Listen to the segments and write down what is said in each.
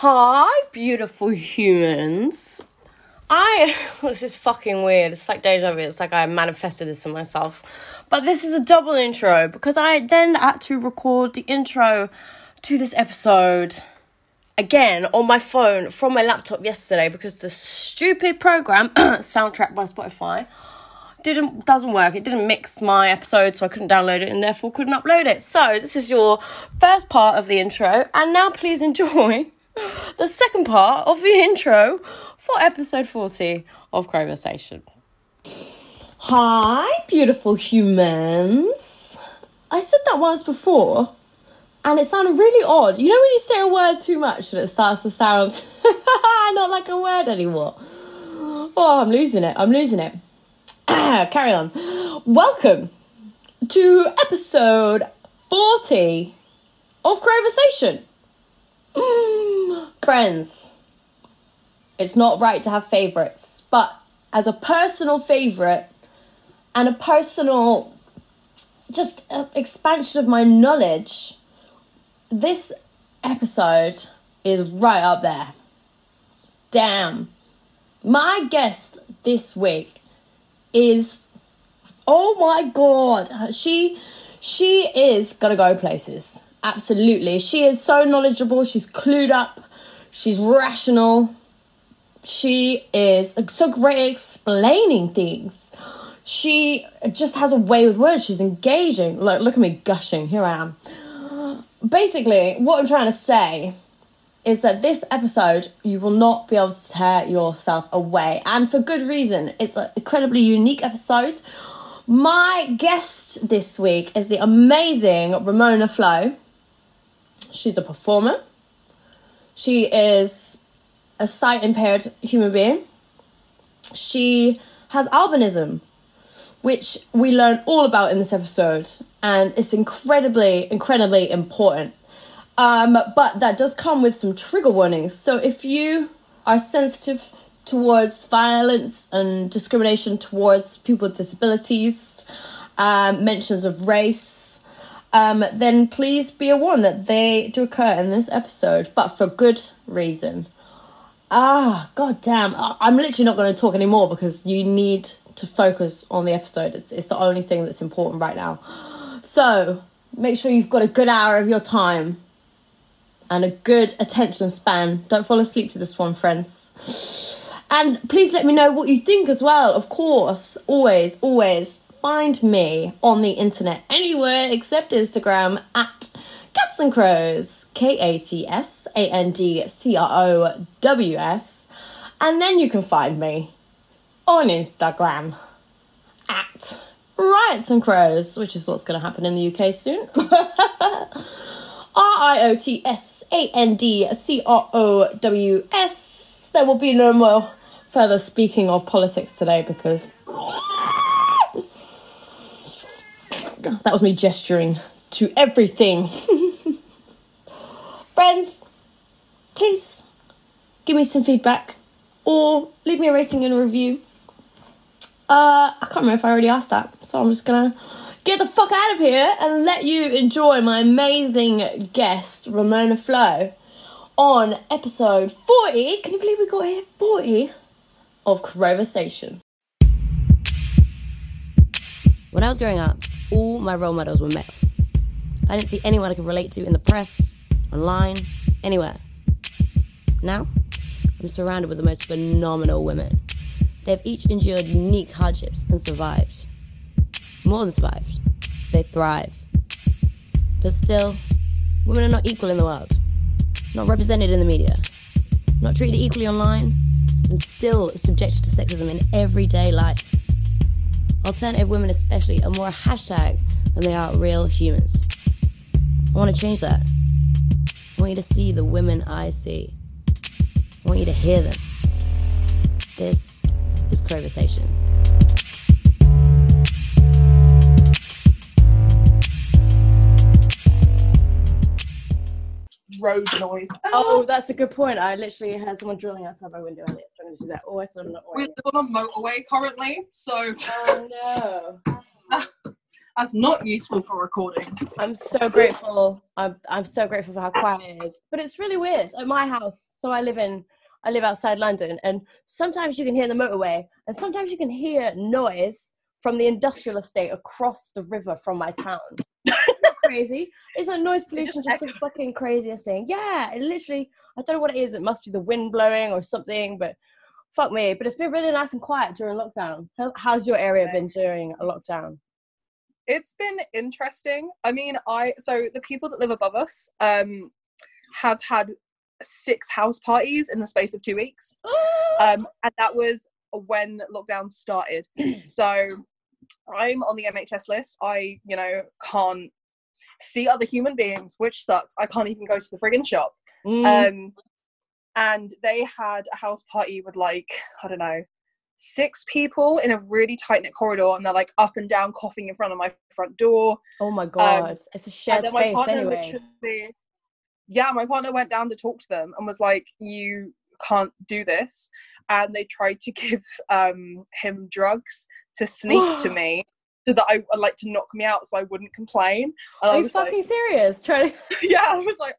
Hi, beautiful humans. I this is fucking weird. It's like deja vu. It's like I manifested this in myself. But this is a double intro because I then had to record the intro to this episode again on my phone from my laptop yesterday because the stupid program soundtrack by Spotify didn't doesn't work. It didn't mix my episode, so I couldn't download it and therefore couldn't upload it. So this is your first part of the intro, and now please enjoy the second part of the intro for episode 40 of Crowversation. Hi, beautiful humans. I said that once before, and it sounded really odd. You know when you say a word too much and it starts to sound not like a word anymore? Oh, I'm losing it. I'm losing it. Carry on. Welcome to episode 40 of Crowversation. Friends, it's not right to have favourites, but as a personal favourite and a personal just uh, expansion of my knowledge, this episode is right up there. Damn. My guest this week is oh my god, she she is gonna go places. Absolutely. She is so knowledgeable, she's clued up, she's rational, she is so great at explaining things. She just has a way with words. She's engaging. Look, look at me gushing. Here I am. Basically, what I'm trying to say is that this episode you will not be able to tear yourself away, and for good reason. It's an incredibly unique episode. My guest this week is the amazing Ramonna Flo. She's a performer. She is a sight impaired human being. She has albinism, which we learn all about in this episode, and it's incredibly, incredibly important. Um, but that does come with some trigger warnings. So if you are sensitive towards violence and discrimination towards people with disabilities, um, mentions of race, um, then please be warned that they do occur in this episode, but for good reason. Ah, god damn. I'm literally not going to talk anymore because you need to focus on the episode. It's, it's the only thing that's important right now. So, make sure you've got a good hour of your time and a good attention span. Don't fall asleep to this one, friends. And please let me know what you think as well. Of course, always, always find me on the internet anywhere except Instagram at Cats and Crows, K A T S A N D C R O W S. And then you can find me on Instagram at Riots and Crows, which is what's going to happen in the UK soon. R I O T S A N D C R O W S. There will be no more further speaking of politics today because that was me gesturing to everything. Friends, please give me some feedback or leave me a rating and a review. Uh, I can't remember if I already asked that, so I'm just gonna get the fuck out of here and let you enjoy my amazing guest, Ramonna Flo, on episode 40. Can you believe we got here? 40 of Crowversation. When I was growing up, all my role models were male. I didn't see anyone I could relate to in the press, online, anywhere. Now, I'm surrounded with the most phenomenal women. They've each endured unique hardships and survived. More than survived, they thrive. But still, women are not equal in the world, not represented in the media, not treated equally online, and still subjected to sexism in everyday life. Alternative women, especially, are more a hashtag than they are real humans. I want to change that. I want you to see the women I see. I want you to hear them. This is Crowversation. Road noise. Oh, oh, that's a good point. I literally heard someone drilling outside my window earlier, so I'm to do that. Oh, I saw not We live on a motorway currently, so Oh no. that's not useful for recordings. I'm so grateful. I'm I'm so grateful for how quiet it is. But it's really weird. At my house, so I live in I live outside London, and sometimes you can hear the motorway, and sometimes you can hear noise from the industrial estate across the river from my town. Isn't that crazy? Isn't noise pollution just the fucking craziest thing? Yeah, it literally. I don't know what it is. It must be the wind blowing or something, but fuck me. But it's been really nice and quiet during lockdown. How's your area been during a lockdown? It's been interesting. I mean, I so the people that live above us um have had six house parties in the space of two weeks. Um and that was when lockdown started. so I'm on the NHS list. I, you know, can't see other human beings, which sucks. I can't even go to the friggin' shop. Mm. Um, and they had a house party with like I don't know six people in a really tight knit corridor, and they're like up and down coughing in front of my front door. oh my god, it's a shared space anyway. yeah, my partner went down to talk to them and was like, "You can't do this," and they tried to give um him drugs to sneak to me. So that I like to knock me out, so I wouldn't complain. And I Are you was like, fucking serious? Trying to. yeah, I was like,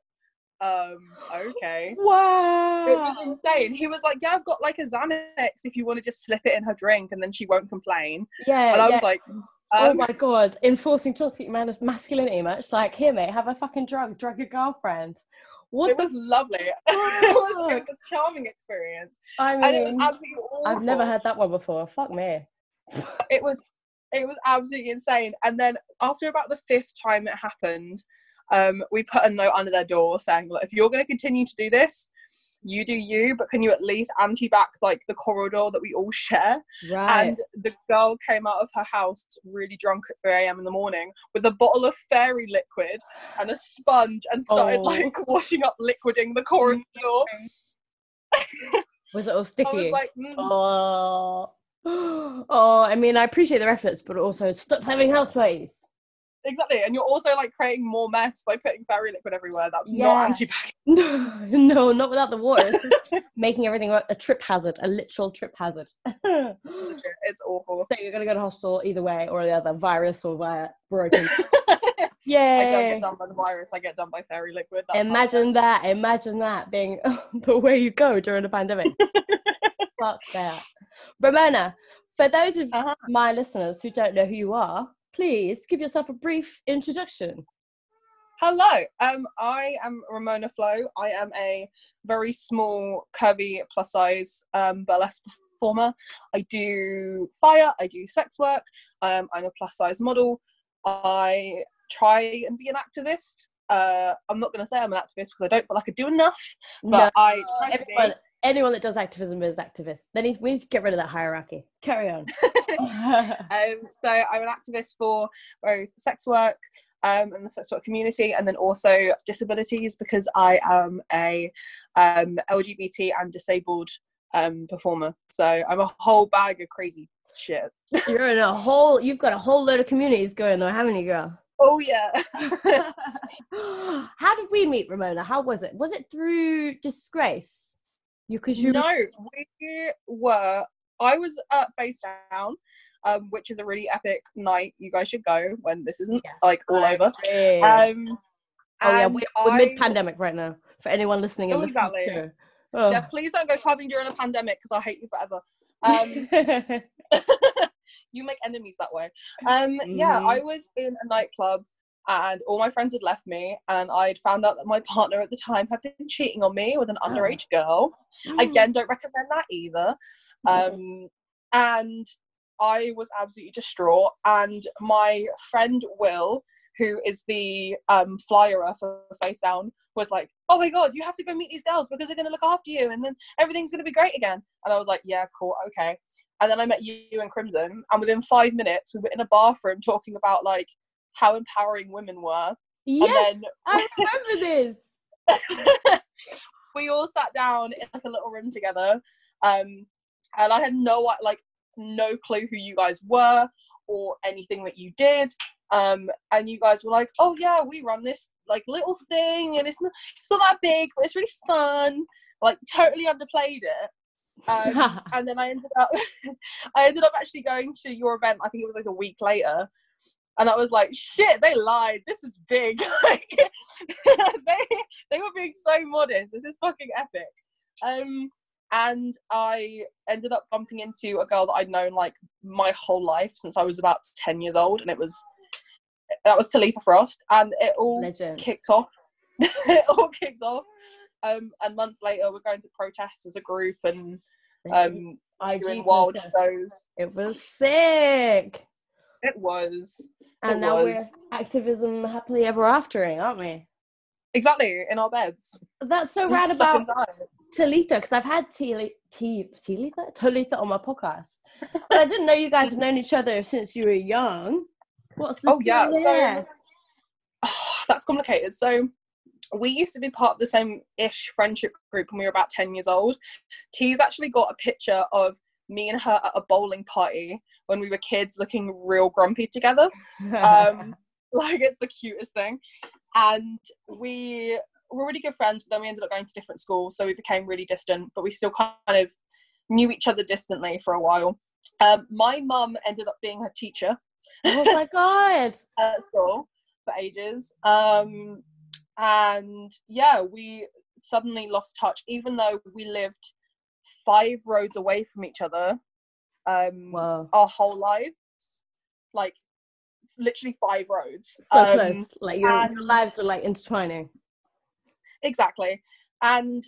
um, okay. It was insane. He was like, "Yeah, I've got like a Xanax if you want to just slip it in her drink, and then she won't complain." Yeah. And I yeah. was like, oh um, my god, enforcing toxic masculinity, much like here, mate. Have a fucking drug, drug your girlfriend. What "It was lovely. it, was, it was a charming experience, I and it was mean. I've never heard that one before. Fuck me. It was, it was absolutely insane. And then after about the fifth time it happened, um, we put a note under their door saying, "Look, if you're going to continue to do this." You do you, but can you at least anti-back like the corridor that we all share? Right. And the girl came out of her house really drunk at 3 a.m. in the morning with a bottle of fairy liquid and a sponge and started Oh. like washing up, liquiding the corridor. was it all I sticky? was like, mm, oh. Oh, I mean, I appreciate their efforts, but also stop having house parties. exactly. And you're also like creating more mess by putting fairy liquid everywhere. That's Yeah. not anti-bac. No, no, not without the water. It's just making everything a a trip hazard, a literal trip hazard. It's awful. So you're gonna go to hospital either way or the other, virus or via broken. Yeah. I don't get done by the virus. I get done by fairy liquid. That's Imagine that. Imagine that being the way you go during a pandemic. Fuck that. Ramonna, for those of Uh-huh. my listeners who don't know who you are, please give yourself a brief introduction. Hello, um, I am Ramonna Flo. I am a very small, curvy, plus size um, burlesque performer. I do fire, I do sex work, um, I'm a plus size model. I try and be an activist. Uh, I'm not going to say I'm an activist because I don't feel like I do enough, but I try to everyone, anyone that does activism is activist. Then we need to get rid of that hierarchy. Carry on. um, so I'm an activist for both sex work um, and the sex work community, and then also disabilities because I am a um, LGBT and disabled um, performer. So I'm a whole bag of crazy shit. You're in a whole. You've got a whole load of communities going though, haven't you, girl? Oh yeah. How did we meet, Ramonna? How was it? Was it through disgrace? You because you no, we were. I was at Face Down, um, which is a really epic night. You guys should go when this isn't Yes, like all I over. Um, oh yeah, we're, we're I- mid-pandemic right now. For anyone listening in the exactly. future. Oh. Yeah, please don't go clubbing during a pandemic because I'll hate you forever. Um, you make enemies that way. Um, yeah, Mhm. I was in a nightclub and all my friends had left me and I'd found out that my partner at the time had been cheating on me with an Oh. underage girl. Again, don't recommend that either. Um, and I was absolutely distraught. And my friend Will, who is the um, flyer for Face Down, was like, "Oh my god, you have to go meet these girls because they're going to look after you, and then everything's going to be great again." And I was like, "Yeah, cool, okay." And then I met you and Crimson, and within five minutes, we were in a bathroom talking about like how empowering women were. Yes, then- I remember this. we all sat down in like a little room together um and i had no like no clue who you guys were or anything that you did um and you guys were like oh yeah we run this like little thing and it's not it's not that big but it's really fun like totally underplayed it um, and then I ended up I ended up actually going to your event. I think it was like a week later, and I was like, "Shit, they lied. This is big. like, they they were being so modest. This is fucking epic." Um, and I ended up bumping into a girl that I'd known like my whole life since I was about ten years old, and it was that was Talitha Frost, and it all Legend. kicked off. it all kicked off. Um, and months later, we're going to protest as a group and um, IG doing wild shows. It was sick. It was And It now was. we're activism happily ever aftering, aren't we? exactly in our beds. That's so rad about. Talitha because I've had Talitha? Talitha on my podcast. But I didn't know you guys have known each other since you were young. What's the Oh yeah, story so there? that's complicated. So we used to be part of the same ish friendship group when we were about 10 years old. T's actually got a picture of me and her at a bowling party when we were kids looking real grumpy together. Um, like it's the cutest thing. And we were really good friends, but then we ended up going to different schools, so we became really distant, but we still kind of knew each other distantly for a while. Um, my mum ended up being her teacher oh my god. at school for ages. Um, and yeah, we suddenly lost touch, even though we lived five roads away from each other um, Wow. our whole lives. Like, literally five roads. So Um, close. Like your, your lives are like intertwining. Exactly. And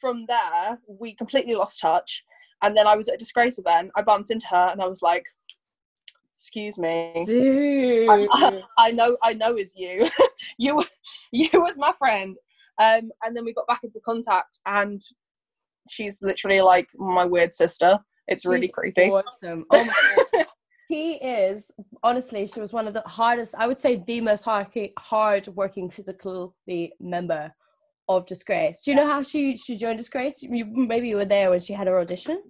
from there, we completely lost touch. And then I was at a disgrace event. I bumped into her and I was like, excuse me. Dude. I, I know I know is you. you you was my friend. Um and then we got back into contact and she's literally like my weird sister. It's really She's creepy. Awesome. Oh my God. he is honestly. She was one of the hardest. I would say the most hard, hard working physically member of Disgrace. Do you know how she she joined Disgrace? You, maybe you were there when she had her audition.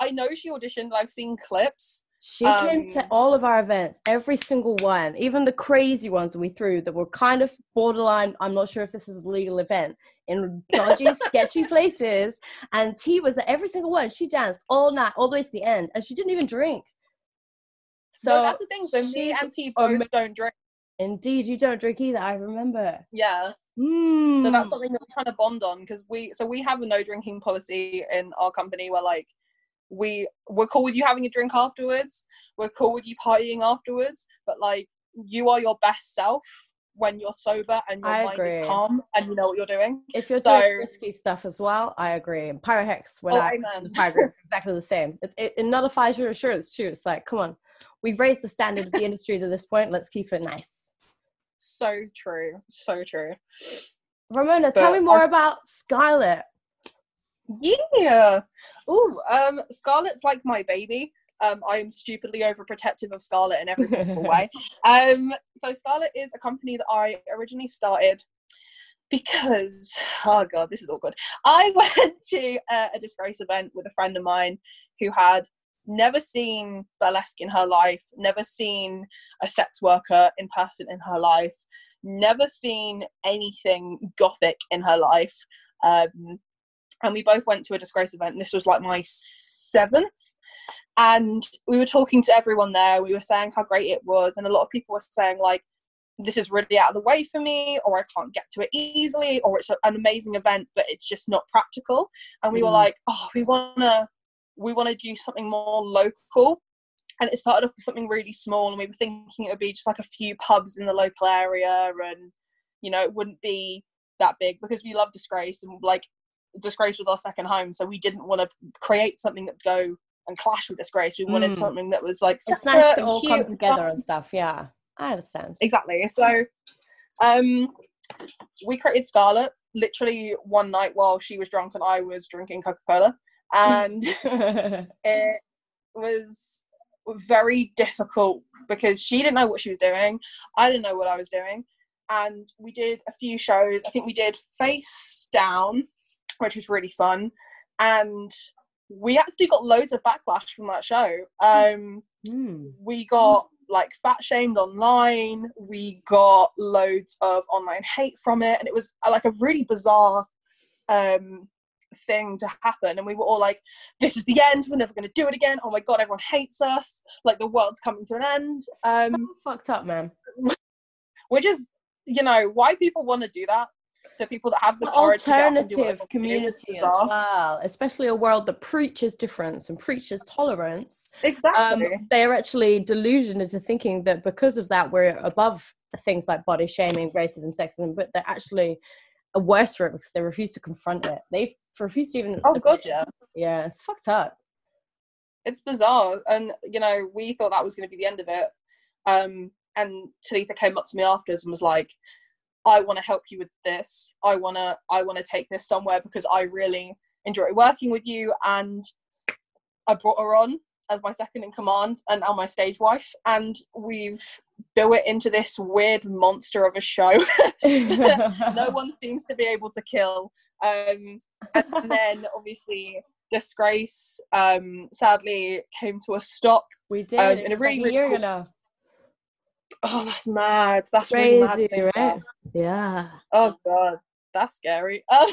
I know she auditioned, I've seen clips. She came to Um, all of our events, every single one, even the crazy ones we threw that were kind of borderline. I'm not sure if this is a legal event in dodgy, sketchy places. And T was at every single one. She danced all night, all the way to the end, and she didn't even drink. So So that's the thing. So me and T both ama- don't drink. Indeed, you don't drink either. I remember. Yeah. Mm. So that's something that we kind of bond on because we so we have a no drinking policy in our company where like we we're cool with you having a drink afterwards, we're cool with you partying afterwards, but like you are your best self when you're sober and your I mind agree. is calm and you know what you're doing. if you're so- doing risky stuff as well, I agree. And Pyrohex, when Oh, I. Pyrohex, exactly the same. It, it, it nullifies your insurance too. It's like, come on, we've raised the standard of the industry to this point. Let's keep it nice. So true, so true. Ramonna, tell me more our- about Scarrlet. Yeah. Ooh, um, Scarrlet's like my baby. Um, I am stupidly overprotective of Scarrlet in every possible way. Um, so Scarrlet is a company that I originally started because, oh god, this is all good. I went to a, a disgrace event with a friend of mine who had never seen burlesque in her life, never seen a sex worker in person in her life, never seen anything gothic in her life. Um, and we both went to a disgrace event. This was like my seventh. And we were talking to everyone there. We were saying how great it was. And a lot of people were saying, like, this is really out of the way for me, or I can't get to it easily, or it's an amazing event, but it's just not practical. And we were Mm. like, oh, we want to. We want to do something more local and it started off with something really small, and we were thinking it would be just like a few pubs in the local area, and you know, it wouldn't be that big because we love Disgrace, and like Disgrace was our second home, so we didn't want to create something that go and clash with Disgrace. We wanted Mm. something that was like It's nice to all come together fun. and stuff. Yeah, I understand. Exactly. So, um, we created Scarrlet literally one night while she was drunk and I was drinking Coca Cola, and it was very difficult because she didn't know what she was doing. I didn't know what I was doing, and we did a few shows. I think we did Face Down, which was really fun, and we actually got loads of backlash from that show. Um, Hmm. we got like fat shamed online. We got loads of online hate from it. And it was uh, like a really bizarre um thing to happen. And we were all like this is the end. We're never going to do it again. Oh my god everyone hates us. Like the world's coming to an end. Um fucked up, man. which is you know why people want to do that to people that have the An courage to get up and do what they alternative community as bizarre. well, especially a world that preaches difference and preaches tolerance. Um, exactly they are actually delusioned into thinking that because of that we're above things like body shaming, racism, sexism, but they're actually a worse for it because they refuse to confront it. They refuse to even. oh god yeah Yeah, it's fucked up. it's bizarre and you know we thought that was going to be the end of it um and talitha came up to me afterwards and was like i want to help you with this i want to i want to take this somewhere because i really enjoy working with you and i brought her on as my second in command and now my stage wife and we've built it into this weird monster of a show no one seems to be able to kill um and then obviously disgrace um sadly came to a stop we did. um, in a really, a really year cool- ago now. Oh that's mad that's really mad Crazy, right? Yeah. oh god that's scary um,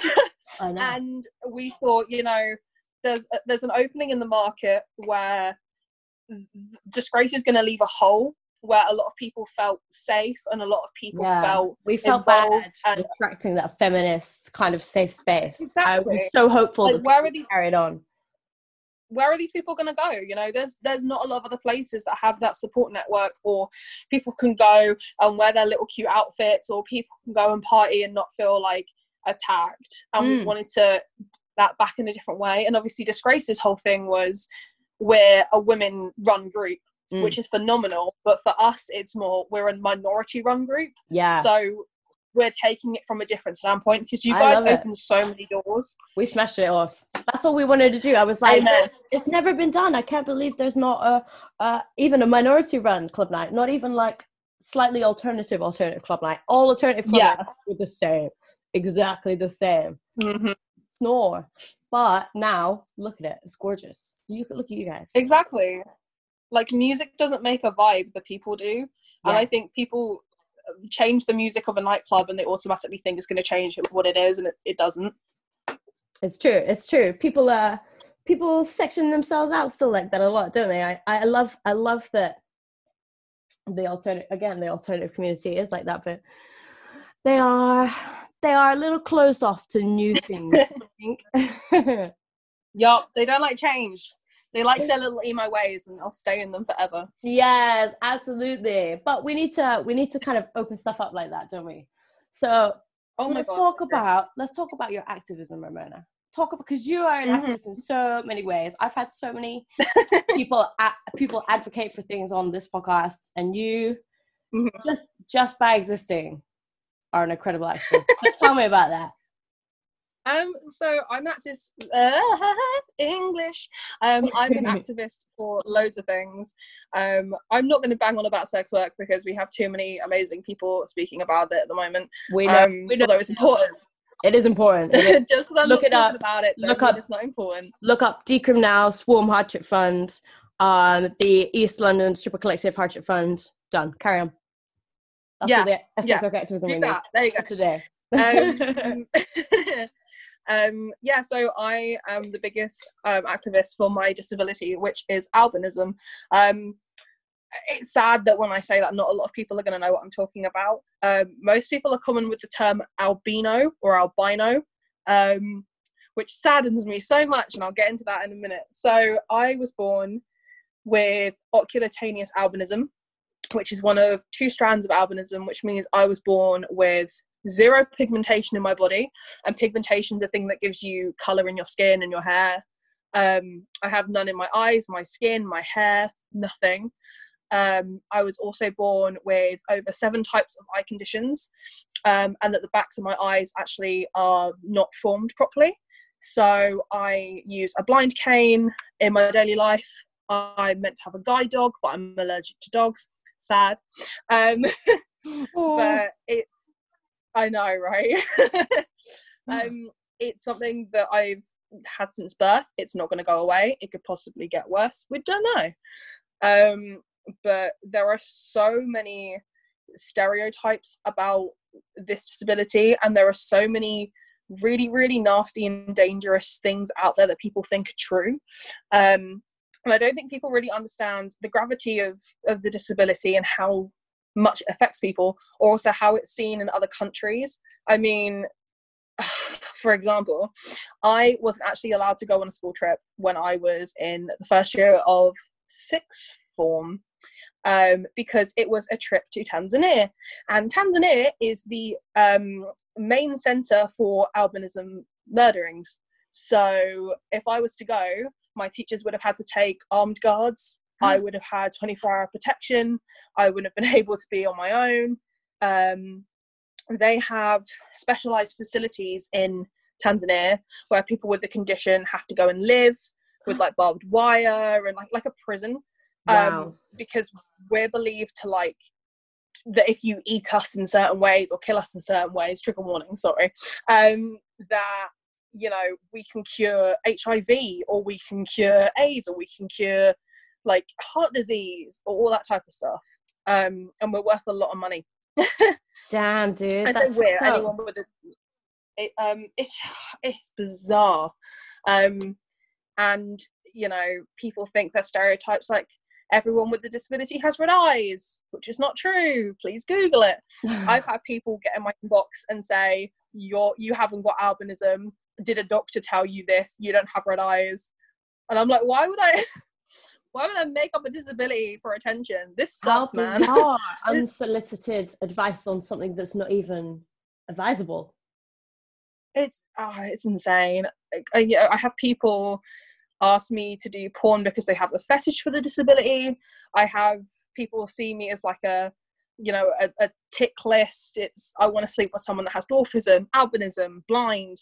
I know. and we thought you know there's a, there's an opening in the market where disgrace is going to leave a hole where a lot of people felt safe and a lot of people yeah. felt we felt bad and- attracting that feminist kind of safe space. I was so hopeful Like, that where are these- carried on. Where are these people going to go you know there's there's not a lot of other places that have that support network or people can go and wear their little cute outfits or people can go and party and not feel like attacked and we Mm. wanted to that back in a different way and obviously disgrace's whole thing was we're a women run group Mm. which is phenomenal but for us it's more we're a minority run group Yeah. so we're taking it from a different standpoint because you guys opened so many doors we smashed it off. That's all we wanted to do. I was like, Amen. it's never been done. I can't believe there's not a, uh, even a minority run club night, not even like slightly alternative alternative club night. All alternative club Yeah. nights were the same, exactly the same. Mhm. Snore. But now look at it. It's gorgeous. You look at you guys. Exactly. Like music doesn't make a vibe, the people do. And I think people change the music of a nightclub and they automatically think it's going to change what it is and it, it doesn't. It's true. It's true. People uh people section themselves out still like that a lot, don't they? I, I love I love that the alternative again the alternative community is like that, but they are they are a little closed off to new things. I think. Yup, they don't like change. They like their little emo ways and they'll stay in them forever. yes, absolutely. But we need to we need to kind of open stuff up like that, don't we? So Oh let's god. talk about let's talk about your activism, Ramonna. Talk about because you are an Mhm. activist in so many ways. I've had so many people people advocate for things on this podcast, and you Mhm. just just by existing are an incredible activist. so tell me about that. Um, so I'm activist uh, English. Um, I'm an activist for loads of things. Um, I'm not going to bang on about sex work because we have too many amazing people speaking about it at the moment. We know, Um, we know although it's important. it is important. It is. Just Look not it up. about it, Look up. It's not important. Look up Decrim Now, Swarm Hardship Fund, um, the East London Super Collective Hardship Fund. Done. Carry on. That's all the Yes, yes. activism Do that. There you go. today. um, um, yeah, so I am the biggest um, activist for my disability, which is albinism. Um, it's sad that when I say that, not a lot of people are going to know what I'm talking about. Um, most people are common with the term albino or albino, um, which saddens me so much, and I'll get into that in a minute. So I was born with oculocutaneous albinism, which is one of two strands of albinism, which means I was born with zero pigmentation in my body, and pigmentation is a thing that gives you color in your skin and your hair. Um, I have none in my eyes, my skin, my hair, nothing. Um, I was also born with over seven types of eye conditions, um, and that the backs of my eyes actually are not formed properly. So I use a blind cane in my daily life. I'm meant to have a guide dog, but I'm allergic to dogs. Sad. Um, but it's, I know, right? um, it's something that I've had since birth. It's not going to go away. It could possibly get worse. We don't know. Um, but there are so many stereotypes about this disability, and there are so many really, really nasty and dangerous things out there that people think are true. Um, and I don't think people really understand the gravity of, of the disability and how much affects people, or also how it's seen in other countries. I mean, for example, I wasn't actually allowed to go on a school trip when I was in the first year of sixth form um, because it was a trip to Tanzania. And Tanzania is the um, main centre for albinism murderings. So if I was to go, my teachers would have had to take armed guards. I would have had 24 hour protection. I wouldn't have been able to be on my own. Um, they have specialized facilities in Tanzania where people with the condition have to go and live with like barbed wire and like like a prison Wow. um, because we're believed to like that if you eat us in certain ways or kill us in certain ways trigger warning sorry um that you know we can cure hiv or we can cure aids or we can cure like heart disease or all that type of stuff. Um and we're worth a lot of money. Damn, dude. I That's we're anyone with a it, um it's it's bizarre. Um and you know people think that stereotypes like everyone with a disability has red eyes which is not true. Please google it. I've had people get in my inbox and say you're you haven't got albinism. Did a doctor tell you this? You don't have red eyes. And i'm like why would i why would i make up a disability for attention this sucks man. Unsolicited advice on something that's not even advisable. it's oh, it's insane. I, yeah, I have people ask me to do porn because they have a fetish for the disability. I have people see me as like a you know a, a tick list. It's I want to sleep with someone that has dwarfism, albinism, blind,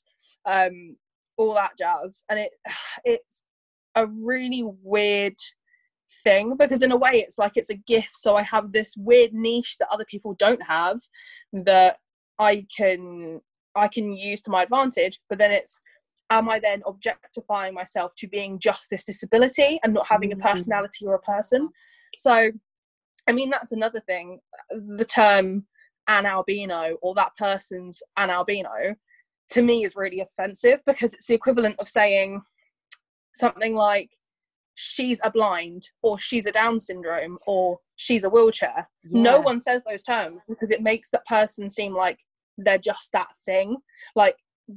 um, all that jazz, and it it's a really weird thing because in a way it's like it's a gift so i have this weird niche that other people don't have that i can I can use to my advantage, but then it's am I then objectifying myself to being just this disability and not having a Mhm. personality or a person? So, I mean, that's another thing. The term an albino or that person's an albino to me is really offensive because it's the equivalent of saying something like she's a blind or she's a down syndrome or she's a wheelchair no one says those terms because it makes that person seem like they're just that thing like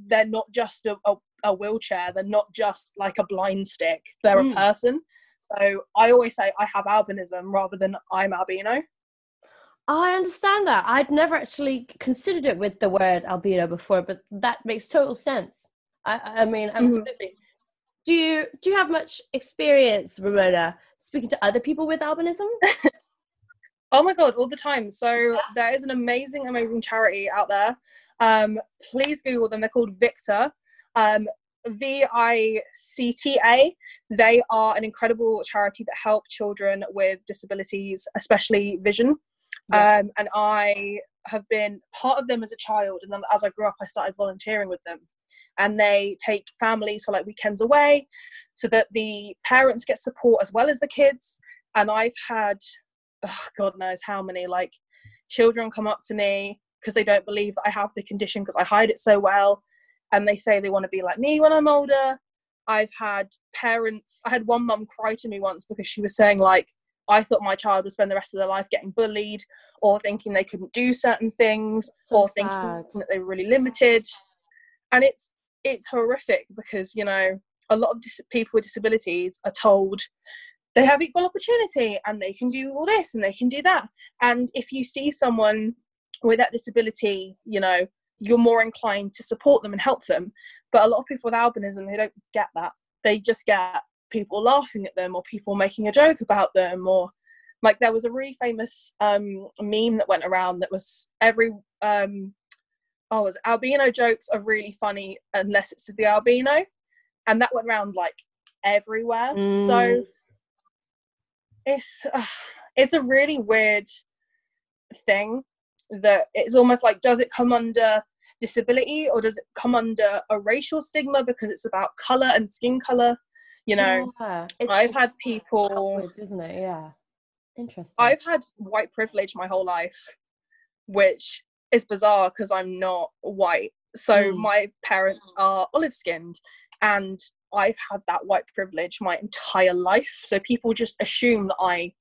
they're not just a, a, a wheelchair they're not just like a blind stick they're Mm. a person so i always say i have albinism rather than i'm albino I understand that. I'd never actually considered it with the word albino before, but that makes total sense. I, I mean, absolutely. Do you do you have much experience, Ramonna, speaking to other people with albinism? Oh my god, all the time. So there is an amazing, amazing charity out there. Um, please Google them. They're called VICTA. Um, V I C T A. They are an incredible charity that help children with disabilities, especially vision. Yeah. Um, and I have been part of them as a child, and then as I grew up, I started volunteering with them. And they take families for like weekends away, so that the parents get support as well as the kids. And I've had oh, God knows how many like children come up to me because they don't believe that I have the condition because I hide it so well, and they say they want to be like me when I'm older. I've had parents. I had one mum cry to me once because she was saying like I thought my child would spend the rest of their life getting bullied or thinking they couldn't do certain things So or sad. thinking that they were really limited, and it's it's horrific because you know a lot of dis- people with disabilities are told they have equal opportunity and they can do all this and they can do that. And if you see someone with that disability, you know, you're more inclined to support them and help them. But a lot of people with albinism, they don't get that. They just get people laughing at them or people making a joke about them or like there was a really famous um meme that went around that was every um oh was albino jokes are really funny unless it's the albino and that went around like everywhere Mm. so it's uh, it's a really weird thing that it's almost like does it come under disability or does it come under a racial stigma because it's about color and skin color you know Yeah, i've had people isn't it? Yeah. Interesting. I've had white privilege my whole life, which is bizarre because I'm not white. So Mm. my parents are olive skinned, and I've had that white privilege my entire life. So people just assume that I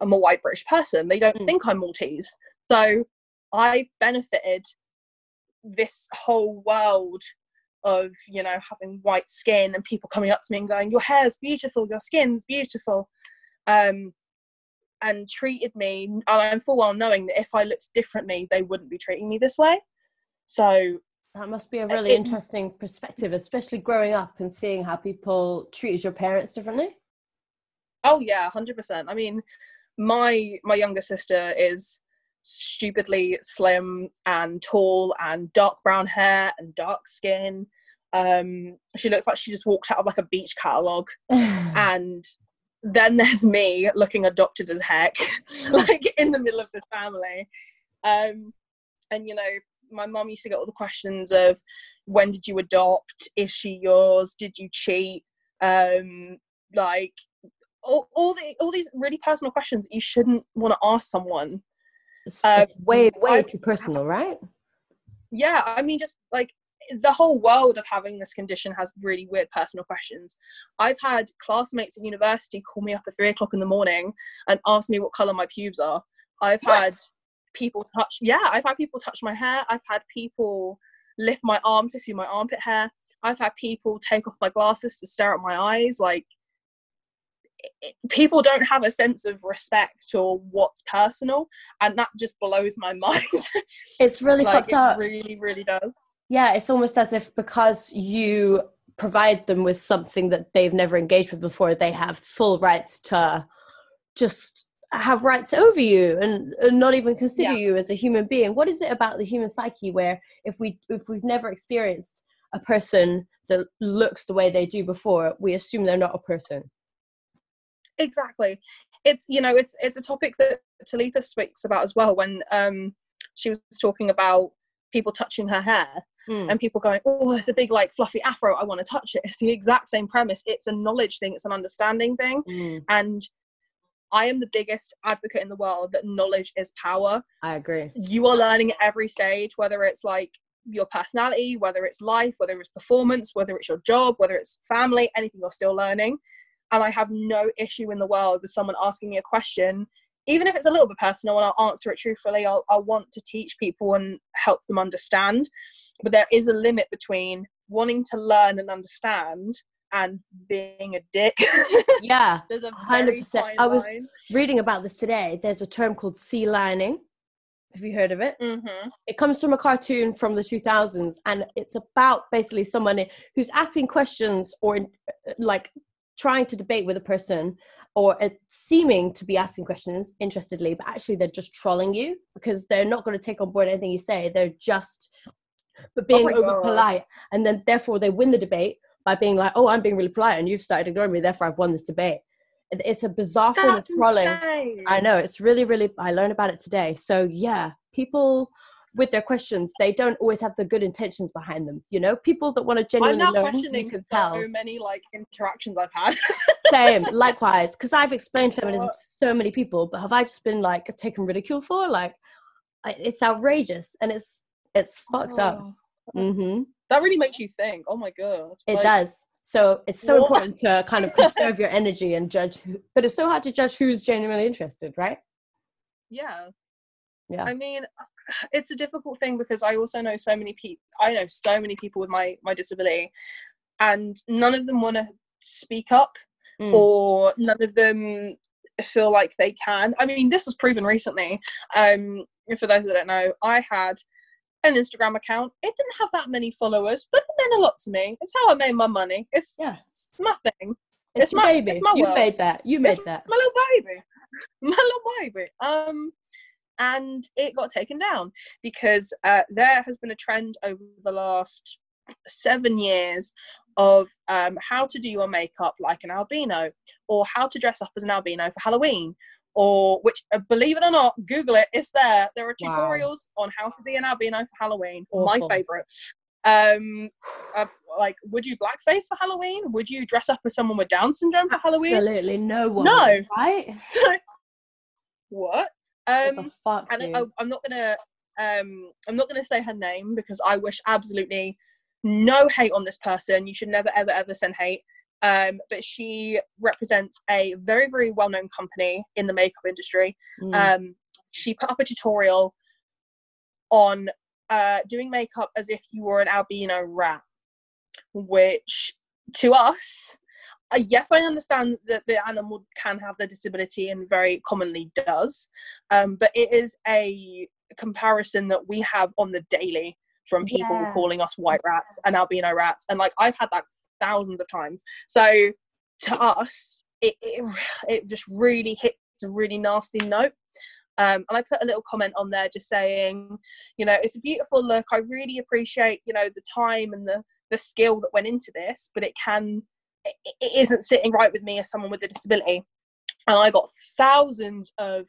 am a white British person. They don't Mm. think I'm Maltese. So I've benefited this whole world of you know having white skin and people coming up to me and going your hair's beautiful your skin's beautiful um and treated me and i'm full well knowing that if i looked differently they wouldn't be treating me this way. So That must be a really it- interesting perspective, especially growing up and seeing how people treated your parents differently. oh yeah 100% i mean my my younger sister is stupidly slim and tall and dark brown hair and dark skin. Um she looks like she just walked out of like a beach catalog and then there's me looking adopted as heck like in the middle of this family. Um and you know my mum used to get all the questions of when did you adopt? Is she yours? Did you cheat? Um like all, all the all these really personal questions that you shouldn't want to ask someone. It's, Uh, it's way, way I- too personal, right? yeah i mean just like the whole world of having this condition has really weird personal questions. I've had classmates at university call me up at three o'clock in the morning and ask me what color my pubes are. I've What? had people touch yeah i've had people touch my hair. I've had people lift my arm to see my armpit hair. I've had people take off my glasses to stare at my eyes. Like it- people don't have a sense of respect or what's personal and that just blows my mind. It's really like fucked it up. really really does Yeah, it's almost as if because you provide them with something that they've never engaged with before, they have full rights to just have rights over you and, and not even consider Yeah. you as a human being. What is it about the human psyche where if we if we've never experienced a person that looks the way they do before, we assume they're not a person? exactly it's you know it's it's a topic that talitha speaks about as well when um she was talking about people touching her hair Mm. and people going oh it's a big like fluffy afro i want to touch it. It's the exact same premise. It's a knowledge thing it's an understanding thing. Mm, and i am the biggest advocate in the world that knowledge is power. I agree. you are learning at every stage whether it's like your personality whether it's life whether it's performance whether it's your job whether it's family anything you're still learning. And i have no issue in the world with someone asking me a question even if it's a little bit personal and i'll answer it truthfully i'll, I'll want to teach people and help them understand but there is a limit between wanting to learn and understand and being a dick Yeah. there's a 100%. fine I was- line. Reading about this today, there's a term called sealioning. Have you heard of it? Mhm. it comes from a cartoon from the 2000s and it's about basically someone who's asking questions or like trying to debate with a person or seeming to be asking questions interestedly but actually they're just trolling you because they're not going to take on board anything you say they're just but being oh my over God. polite and then therefore they win the debate by being like oh i'm being really polite and you've started ignoring me therefore i've won this debate it's a bizarre form of trolling insane. I know it's really, really. I learned about it today. So yeah, people with their questions, they don't always have the good intentions behind them. You know, people that want to genuinely I'm now learn, you questioning can so many like interactions I've had. Same, likewise, because I've explained feminism to so many people, but have I just been like taken ridicule for? Like, I, it's outrageous and it's it's fucked up. Oh, hmm That really makes you think. Oh my god. It Like, does. So it's so What? important to kind of conserve your energy and judge. Who, but it's so hard to judge who's genuinely interested, right? Yeah. Yeah. I mean, it's a difficult thing because I also know so many people. I know so many people with my my disability, and none of them want to speak up. Mm. or none of them feel like they can. I mean, this was proven recently. Um, for those that don't know, I had an Instagram account. It didn't have that many followers, but it meant a lot to me. It's how I made my money. It's, Yeah. it's my thing. It's, It's my- baby. it's my you world. made that. You made It's that. My little baby. My little baby. Um, and it got taken down because uh, there has been a trend over the last seven years of um, how to do your makeup like an albino or how to dress up as an albino for Halloween. Or which, uh, believe it or not, Google it. It's there. There are Wow. tutorials on how to be an albino for Halloween. Awful. My favorite. Um, uh, like, would you blackface for Halloween? Would you dress up as someone with Down syndrome for Halloween? Absolutely no one. No. would, Right? what? What Um, the fuck, and dude? I, I'm not gonna, um, I'm not gonna say her name because I wish absolutely no hate on this person. You should never, ever, ever send hate. Um, but she represents a very, very well-known company in the makeup industry. Mm. Um, she put up a tutorial on uh, doing makeup as if you were an albino rat, which to us, uh, yes, I understand that the animal can have the disability and very commonly does, um, but it is a comparison that we have on the daily from people Yeah. calling us white rats and albino rats, and like I've had that thousands of times. So to us, it it, it just really hits a really nasty note. Um, and I put a little comment on there just saying, you know, it's a beautiful look. I really appreciate, you know, the time and the the skill that went into this, but it can it, it isn't sitting right with me as someone with a disability. And I got thousands of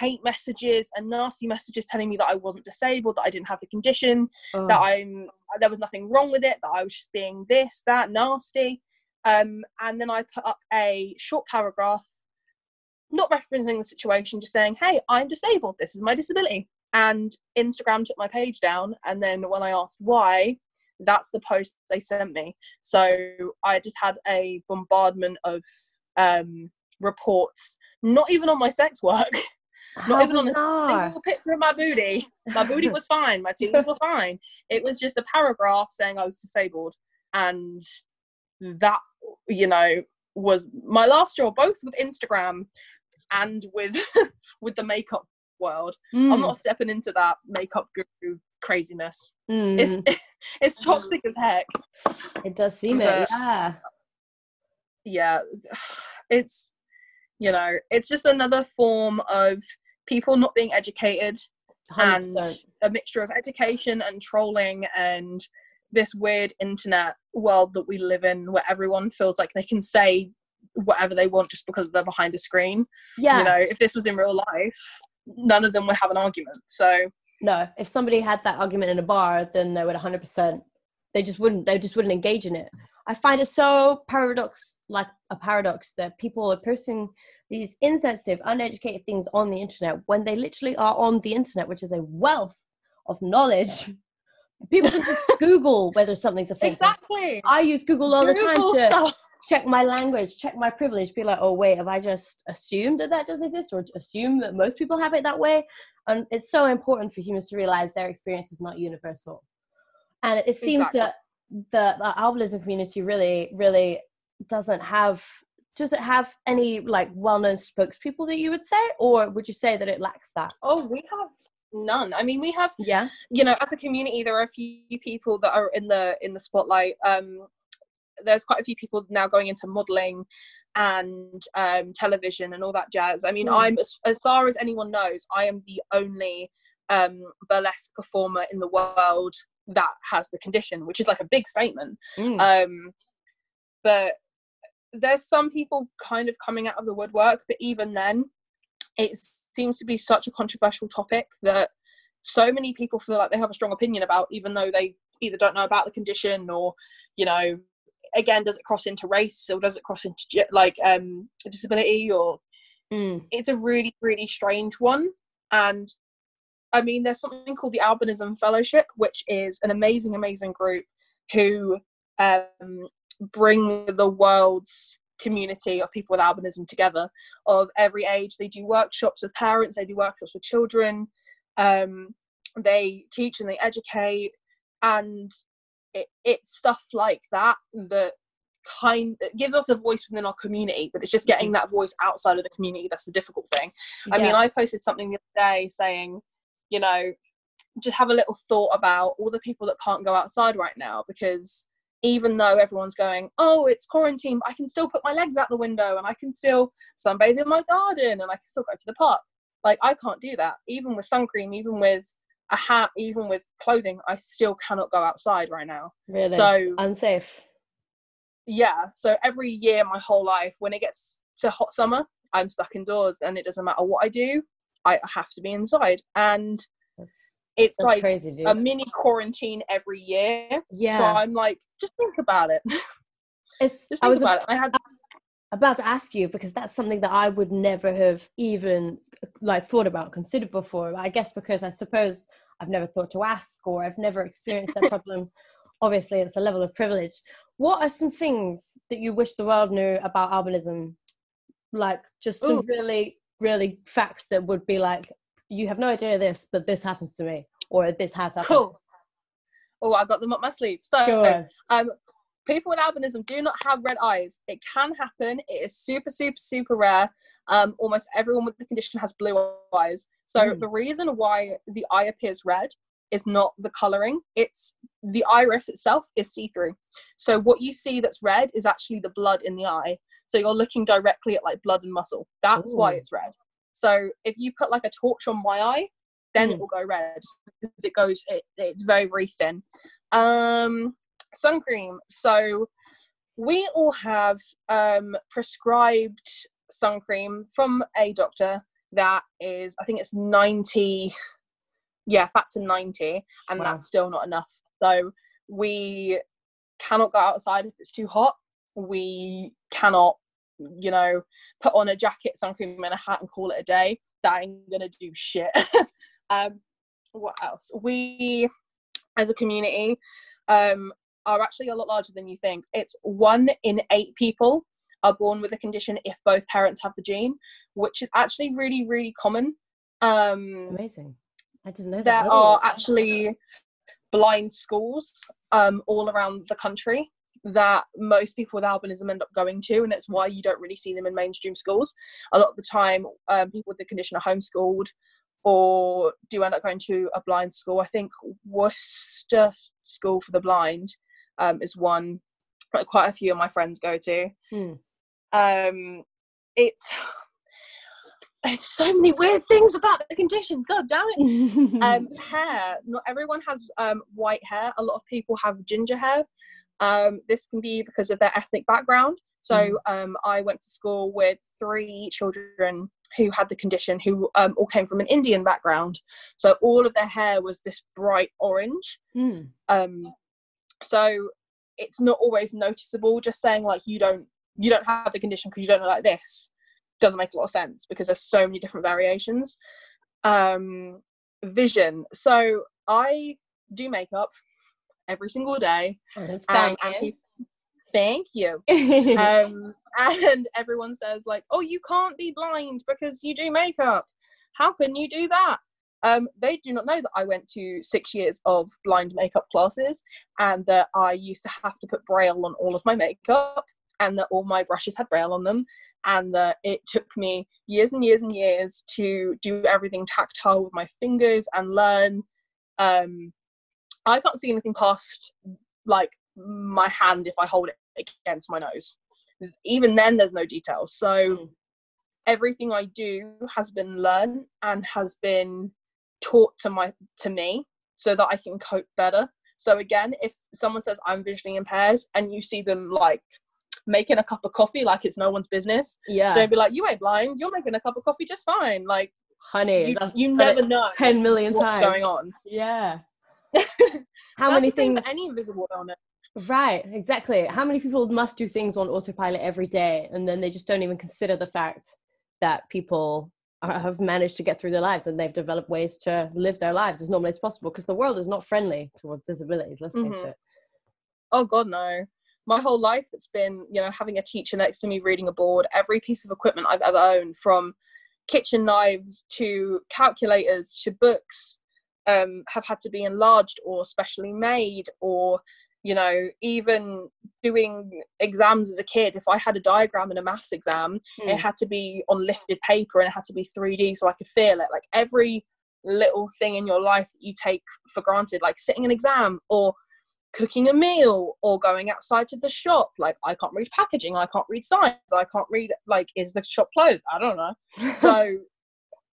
hate messages and nasty messages telling me that I wasn't disabled, that I didn't have the condition, Oh. that I'm there was nothing wrong with it, that I was just being this, that, nasty. Um, and then I put up a short paragraph, not referencing the situation, just saying, "Hey, I'm disabled. This is my disability." And Instagram took my page down, and then when I asked why, that's the post they sent me. So I just had a bombardment of um, reports, not even on my sex work. How not even on a single picture of my booty. My booty was fine. My teeth were fine. It was just a paragraph saying I was disabled, and that you know was my last straw, both with Instagram and with with the makeup world. I'm Mm, not stepping into that makeup guru craziness. mm. It's it's toxic as heck. it does seem it. Yeah. yeah it's you know it's just another form of people not being educated and 100%. a mixture of education and trolling and this weird internet world that we live in where everyone feels like they can say whatever they want just because they're behind a screen Yeah. you know if this was in real life none of them would have an argument so no, if somebody had that argument in a bar, then they would 100%. They just wouldn't. They just wouldn't engage in it. I find it so paradox, like a paradox, that people are posting these insensitive, uneducated things on the internet when they literally are on the internet, which is a wealth of knowledge. People can just Google whether something's offensive. exactly I use Google all the time to stuff. check my language, check my privilege, be like, oh wait, have I just assumed that that doesn't exist, or assume that most people have it that way? And it's so important for humans to realize their experience is not universal. And it seems Exactly. that the, the albinism community really, really doesn't have does it have any like well-known spokespeople that you would say, or would you say that it lacks that? oh we have none i mean we have Yeah. you know as a community there are a few people that are in the in the spotlight um there's quite a few people now going into modeling and um television and all that jazz i mean Mm. i'm as, as far as anyone knows i am the only um burlesque performer in the world that has the condition which is like a big statement Mm. um but there's some people kind of coming out of the woodwork but even then it seems to be such a controversial topic that so many people feel like they have a strong opinion about even though they either don't know about the condition or you know again does it cross into race or does it cross into like um disability or Mm. it's a really really strange one and i mean there's something called the albinism fellowship which is an amazing amazing group who um, bring the world's community of people with albinism together. Of every age they do workshops with parents they do workshops with children um, they teach and they educate and it, it's stuff like that that kind it gives us a voice within our community but it's just getting Mm-hmm. that voice outside of the community that's the difficult thing. I mean i posted something the other day saying you know just have a little thought about all the people that can't go outside right now because even though everyone's going oh it's quarantine i can still put my legs out the window and i can still sunbathe in my garden and i can still go to the park. Like i can't do that. Even with sun cream even with a hat even with clothing i still cannot go outside right now. Really? So- unsafe. yeah. So every year my whole life when it gets to hot summer i'm stuck indoors and it doesn't matter what i do i have to be inside and That's, it's that's like crazy, a mini quarantine every year yeah, so i'm like just think about it it's. just I think was about it i had about to ask you because that's something that I would never have even like thought about, considered before. I guess because I suppose I've never thought to ask or I've never experienced that problem. Obviously, it's a level of privilege. What are some things that you wish the world knew about albinism? Like just some Ooh. really, really facts that would be like, you have no idea this, but this happens to me, or this has happened. cool. oh i got them up my sleeve. So um people with albinism do not have red eyes. It can happen. It is super super super rare. Um almost everyone with the condition has blue eyes. So Mm. the reason why the eye appears red is not the coloring. It's the iris itself is see-through. So what you see that's red is actually the blood in the eye. So you're looking directly at like blood and muscle. That's why it's red. So if you put like a torch on my eye then it Mm. will go red. Because it goes it, it's very very thin. Um sun cream so we all have um prescribed sun cream from a doctor that is i think it's 90 yeah factor 90 and Wow. that's still not enough. So we cannot go outside if it's too hot. We cannot you know put on a jacket sun cream and a hat and call it a day. That ain't gonna do shit. Um what else? We as a community um are actually a lot larger than you think. It's one in eight people are born with a condition if both parents have the gene which is actually really really common. Um Amazing. I didn't know that. there are all. actually blind schools um, all around the country that most people with albinism end up going to, and it's why you don't really see them in mainstream schools. A lot of the time, um, people with the condition are homeschooled or do end up going to a blind school. I think Worcester School for the Blind um, is one that quite a few of my friends go to. Hmm. Um, it's so many weird things about the condition. God damn it. Um hair. Not everyone has um white hair. A lot of people have ginger hair. Um this can be because of their ethnic background. So um i went to school with three children who had the condition who um, all came from an indian background. So all of their hair was this bright orange. Hmm. um so it's not always noticeable just saying like you don't you don't have the condition because you don't look like this doesn't make a lot of sense because there's so many different variations. Um vision. So i do makeup every single day Oh, that's um, and banging. thank you. Um and everyone says like oh you can't be blind because you do makeup. How can you do that? Um they do not know that i went to six years of blind makeup classes and that i used to have to put braille on all of my makeup and that all my brushes had braille on them and that it took me years and years and years to do everything tactile with my fingers and learn um i can't see anything past like my hand if i hold it against my nose. Even then there's no detail. So Mm. everything i do has been learned and has been taught to my to me so that i can cope better. So again if someone says i'm visually impaired and you see them like making a cup of coffee like it's no one's business yeah, don't be like you ain't blind you're making a cup of coffee just fine like honey, you, you never know 10 million what's times. going on Yeah. How many thing things? for any invisible illness Right, exactly. How many people must do things on autopilot every day and then they just don't even consider the fact that people are, have managed to get through their lives and they've developed ways to live their lives as normally as possible because the world is not friendly towards disabilities, let's face Mhm. it. oh god no my whole life it's been you know having a teacher next to me reading a board every piece of equipment i've ever owned from kitchen knives to calculators to books um, have had to be enlarged or specially made or you know even doing exams as a kid if i had a diagram in a maths exam Mm. it had to be on lifted paper and it had to be 3d so i could feel it like every little thing in your life that you take for granted like sitting an exam or cooking a meal or going outside to the shop. Like i can't read packaging i can't read signs i can't read like is the shop closed? I don't know. So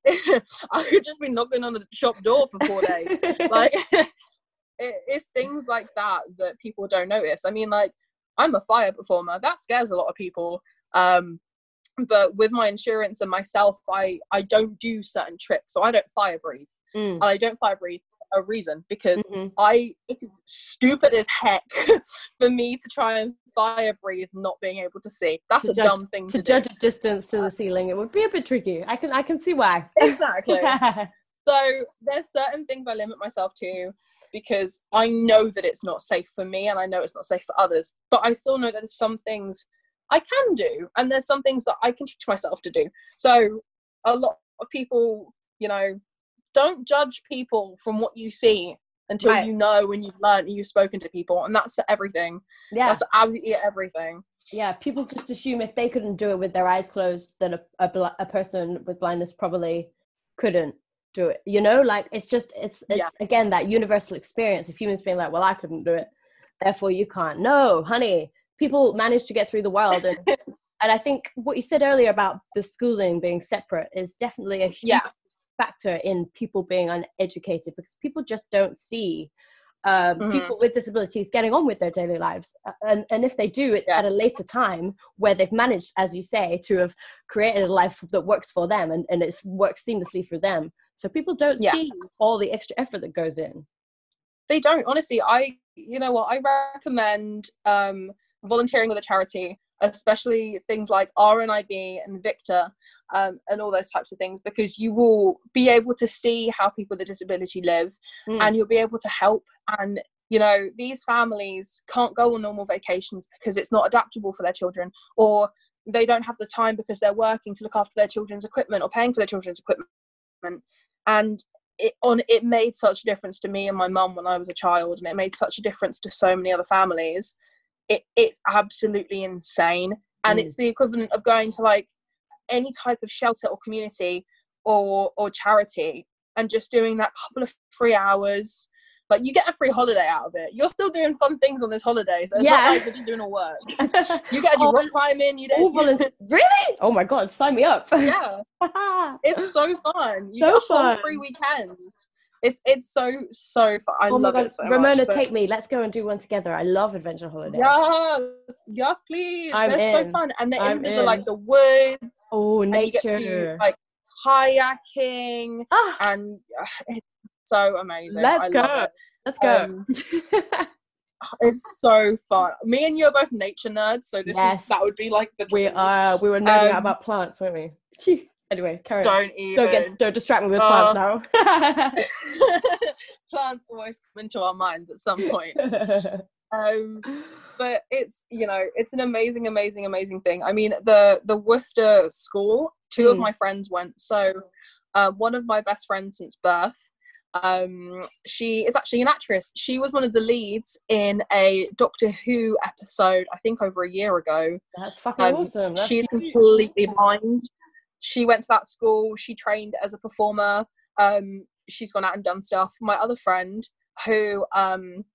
i could just be knocking on the shop door for four days. Like it, it's things like that that people don't notice. I mean like i'm a fire performer that scares a lot of people. Um but with my insurance and myself i i don't do certain tricks so i don't fire breathe. Mm. and i don't fire breathe a reason because Mhm. i it is stupid as heck for me to try and fire breathe not being able to see that's To a judge- dumb thing to, to do judge a distance to the ceiling it would be a bit tricky i can i can see why exactly So there's certain things I limit myself to because I know that it's not safe for me and I know it's not safe for others. But I still know that there's some things I can do and there's some things that I can teach myself to do. So a lot of people, you know, don't judge people from what you see until Right. you know and you've learned and you've spoken to people. And that's for everything. yeah That's for absolutely everything. yeah people just assume if they couldn't do it with their eyes closed then a, a, bl- a person with blindness probably couldn't do it you know like it's just it's it's Yeah. again that universal experience of humans being like well i couldn't do it therefore you can't no honey people manage to get through the world and and i think what you said earlier about the schooling being separate is definitely a huge Yeah. Factor in people being uneducated because people just don't see um, Mhm. people with disabilities getting on with their daily lives. Uh, And, and if they do, it's Yeah. at a later time where they've managed, as you say, to have created a life that works for them and, and it works seamlessly for them. So people don't Yeah. see all the extra effort that goes in. they don't honestly i you know what i recommend um volunteering with a charity especially things like rnib and VICTA um, and all those types of things because you will be able to see how people with a disability live Mm. and you'll be able to help and you know these families can't go on normal vacations because it's not adaptable for their children or they don't have the time because they're working to look after their children's equipment or paying for their children's equipment and it on it made such a difference to me and my mum when I was a child, and it made such a difference to so many other families. It it's absolutely insane, and Mm. it's the equivalent of going to like any type of shelter or community or or charity, and just doing that couple of free hours. Like you get a free holiday out of it. You're still doing fun things on this holiday, so it's Yeah. not like you're just doing all work. You get to do All- rock climbing. You volunteer- really? Oh my god, sign me up. yeah. It's so fun. You So get a whole fun. free weekend. It's it's so so fun. I oh my love god, it so Ramonna, much. but- take me. Let's go and do one together. I love adventure holiday. Yes, yes, please. I'm They're in. so fun, and there I'm isn't the, like the woods. Oh, and you get to do nature. like kayaking, Ah, and uh, it's so amazing. Let's I go. let's go. Um, It's so fun. Me and you are both nature nerds, so this Yes. is that would be like the we are. We were nerding out Um, about plants, weren't we? anyway, carry on. Don't even. Don't get. Don't distract me with Oh. plants now. Plants always come into our minds at some point. Um, but it's you know it's an amazing, amazing, amazing thing. I mean the the Worcester school. Two of Mm. my friends went. So uh, one of my best friends since birth. Um, she is actually an actress. She was one of the leads in a Doctor Who episode. I think over a year ago. That's fucking Um, awesome. That's she's completely blind. She went to that school. She trained as a performer. Um, she's gone out and done stuff. My other friend, who um,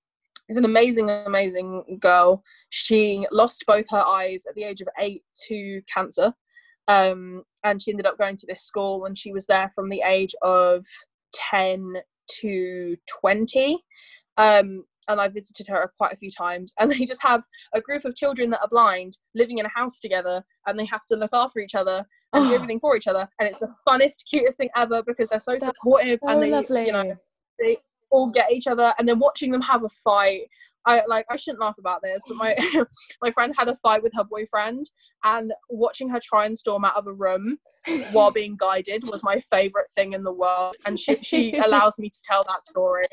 is an amazing, amazing girl, she lost both her eyes at the age of eight to cancer. Um, and she ended up going to this school, and she was there from the age of ten to twenty. Um, and I visited her quite a few times, and they just have a group of children that are blind living in a house together and they have to look after each other and do Oh. everything for each other and it's the funnest cutest thing ever because they're so That's supportive so and they lovely. you know they all get each other and then watching them have a fight I like I shouldn't laugh about this but my my friend had a fight with her boyfriend and watching her try and storm out of a room while being guided was my favorite thing in the world and she she allows me to tell that story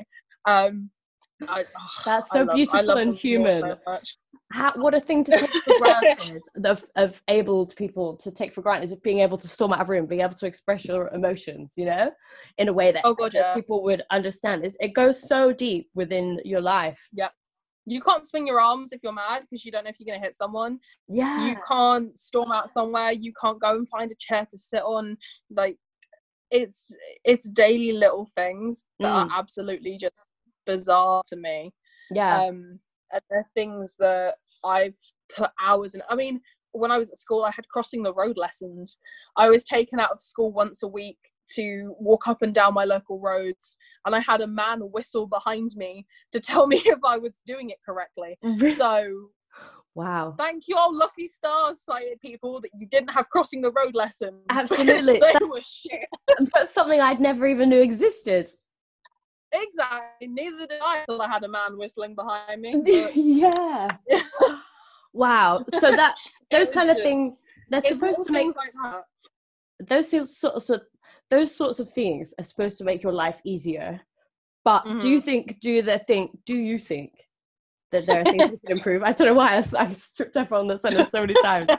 um I, oh, That's so love- beautiful and so human. How, what a thing to take for granted of, of abled people to take for granted of being able to storm out of a room, being able to express your emotions, you know, in a way that, Oh, God, that yeah. people would understand. It, it goes so deep within your life. Yep. You can't swing your arms if you're mad because you don't know if you're going to hit someone. Yeah. You can't storm out somewhere. You can't go and find a chair to sit on. Like it's it's daily little things that Mm. are absolutely just bizarre to me. yeah. Um, and they're things that I've put hours in. I mean, when I was at school, I had crossing the road lessons. I was taken out of school once a week to walk up and down my local roads, and I had a man whistle behind me to tell me if I was doing it correctly. So, wow. thank your lucky stars, sighted people, that you didn't have crossing the road lessons. Absolutely. That's- That's something I'd never even knew existed. Exactly. Neither did I until I had a man whistling behind me. but- yeah. Wow. So that those kind of just- things they're supposed to make like those things sort of, sort those sorts of things are supposed to make your life easier. But do you mm-hmm. think do they think do you think that there are things we could improve? I don't know why I, stripped up on the sentence so many times.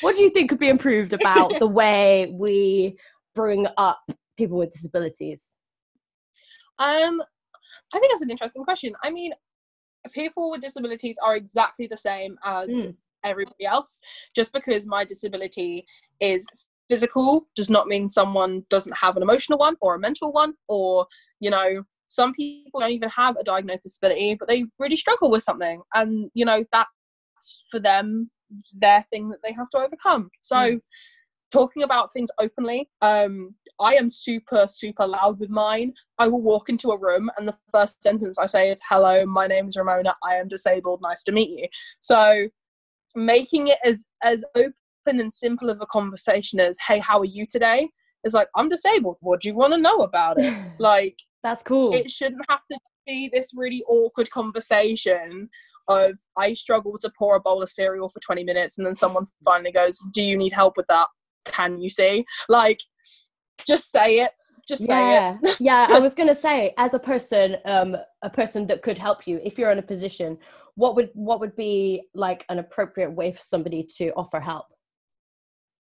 What do you think could be improved about the way we bring up people with disabilities? Um, I think that's an interesting question. I mean, people with disabilities are exactly the same as Mm. everybody else. Just because my disability is physical does not mean someone doesn't have an emotional one or a mental one, or, you know, some people don't even have a diagnosed disability, but they really struggle with something. And, you know, that's for them their thing that they have to overcome. So, Mm. Talking about things openly, um, I am super, super loud with mine. I will walk into a room and the first sentence I say is, Hello, my name is Ramonna. I am disabled. Nice to meet you. So making it as as open and simple of a conversation as, Hey, how are you today? is like, I'm disabled. What do you want to know about it? Like That's cool. it shouldn't have to be this really awkward conversation of I struggle to pour a bowl of cereal for 20 minutes and then someone finally goes, Do you need help with that? Can you see? Like, just say it. Just say it. yeah yeah i was gonna say as a person um a person that could help you if you're in a position what would what would be like an appropriate way for somebody to offer help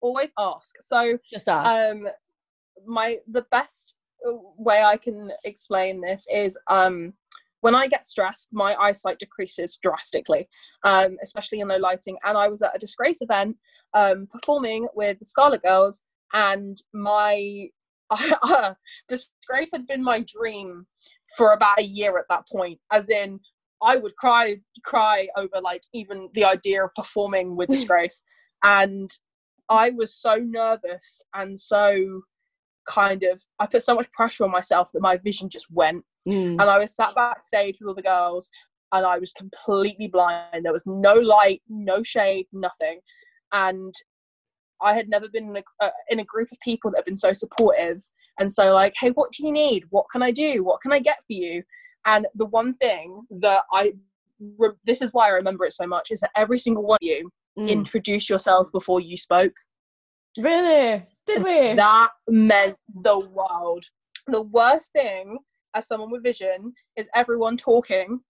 Always ask. So, just ask um, my the best way I can explain this is um, when I get stressed, my eyesight decreases drastically, um, especially in low lighting. And I was at a disgrace event um, performing with the Scarrlet Girls, and my disgrace had been my dream for about a year at that point. As in, I would cry, cry over like even the idea of performing with disgrace, and I was so nervous and so kind of I put so much pressure on myself that my vision just went Mm. and I was sat backstage with all the girls and I was completely blind. There was no light, no shade, nothing. And I had never been in a, uh, in a group of people that have been so supportive and so like, hey, what do you need? What can I do? What can I get for you? And the one thing that I re- this is why I remember it so much is that every single one of you Mm. introduced yourselves before you spoke. Really did we That meant the world. The worst thing as someone with vision is everyone talking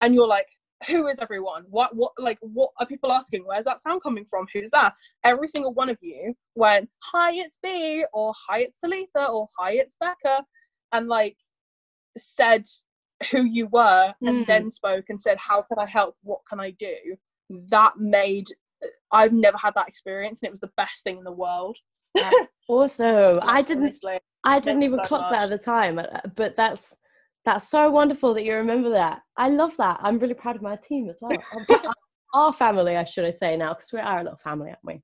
and you're like, who is everyone? What what like what are people asking? Where's that sound coming from? Who's that? Every single one of you went, Hi, it's B or hi it's Talitha or hi it's Becca and like said who you were and Mm. then spoke and said, How can I help? What can I do? That made I've never had that experience and it was the best thing in the world. awesome. I didn't i didn't even so clock that at the time uh, but that's that's so wonderful that you remember that. I love that. I'm really proud of my team as well. Our- our family i should i say now because we are a little family aren't we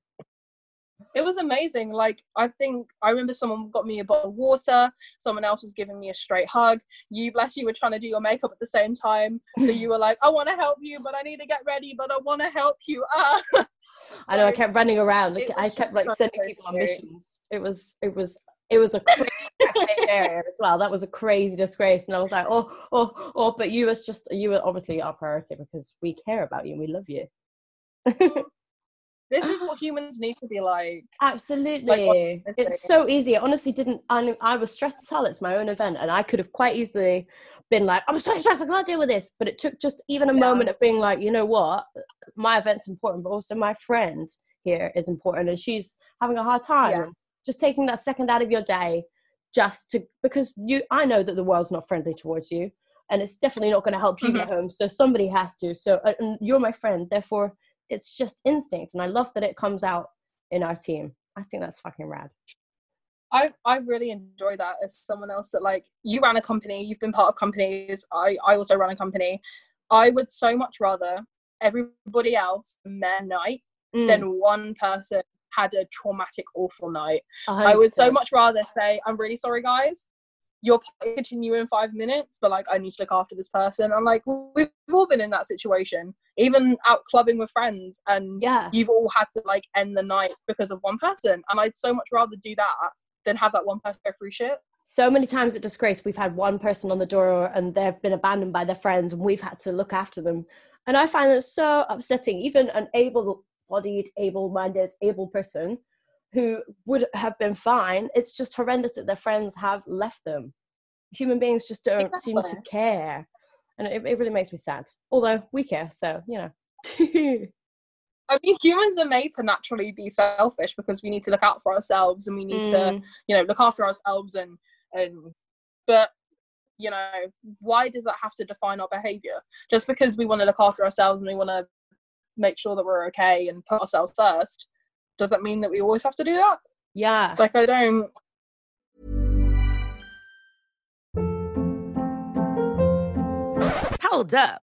It was amazing. Like I think I remember someone got me a bottle of water. Someone else was giving me a straight hug. You, bless you, were trying to do your makeup at the same time. So you were like, "I want to help you, but I need to get ready, but I want to help you." Ah. I know. I kept running around. I kept like sending so people on missions. It was. It was. It was a crazy area as well. That was a crazy disgrace, and I was like, oh, oh, oh. But you was just you were obviously our priority because we care about you and we love you. this is what humans need to be like. Absolutely, honestly. it's so easy. I honestly didn't. I I was stressed as hell. It's my own event, and I could have quite easily been like, I'm so stressed. I can't deal with this. But it took just even a Yeah. moment of being like, you know what, my event's important, but also my friend here is important, and she's having a hard time. Yeah. Just taking that second out of your day, just to because you, I know that the world's not friendly towards you. and it's definitely not going to help you get home. So somebody has to. So uh, and you're my friend, therefore it's just instinct, and I love that it comes out in our team. I think that's fucking rad. I, I really enjoy that as someone else that like you ran a company, you've been part of companies. I, I also run a company. I would so much rather everybody else men night Mm, than one person had a traumatic, awful night. I would so much rather say, I'm really sorry, guys. Your continue in five minutes, but like I need to look after this person. I'm like, we've all been in that situation, even out clubbing with friends, and Yeah. you've all had to like end the night because of one person. And I'd so much rather do that than have that one person go through shit. so many times at disgrace we've had one person on the door and they've been abandoned by their friends and we've had to look after them and i find it so upsetting even an able-bodied able-minded able person who would have been fine. It's just horrendous that their friends have left them. Human beings just don't seem to care. And it, it really makes me sad. Although we care so you know. I mean, humans are made to naturally be selfish because we need to look out for ourselves and we need to Mm. you know look after ourselves and and but you know why does that have to define our behavior? Just because we want to look after ourselves and we want to make sure that we're okay and put ourselves first does that mean that we always have to do that yeah like i don't Hold up.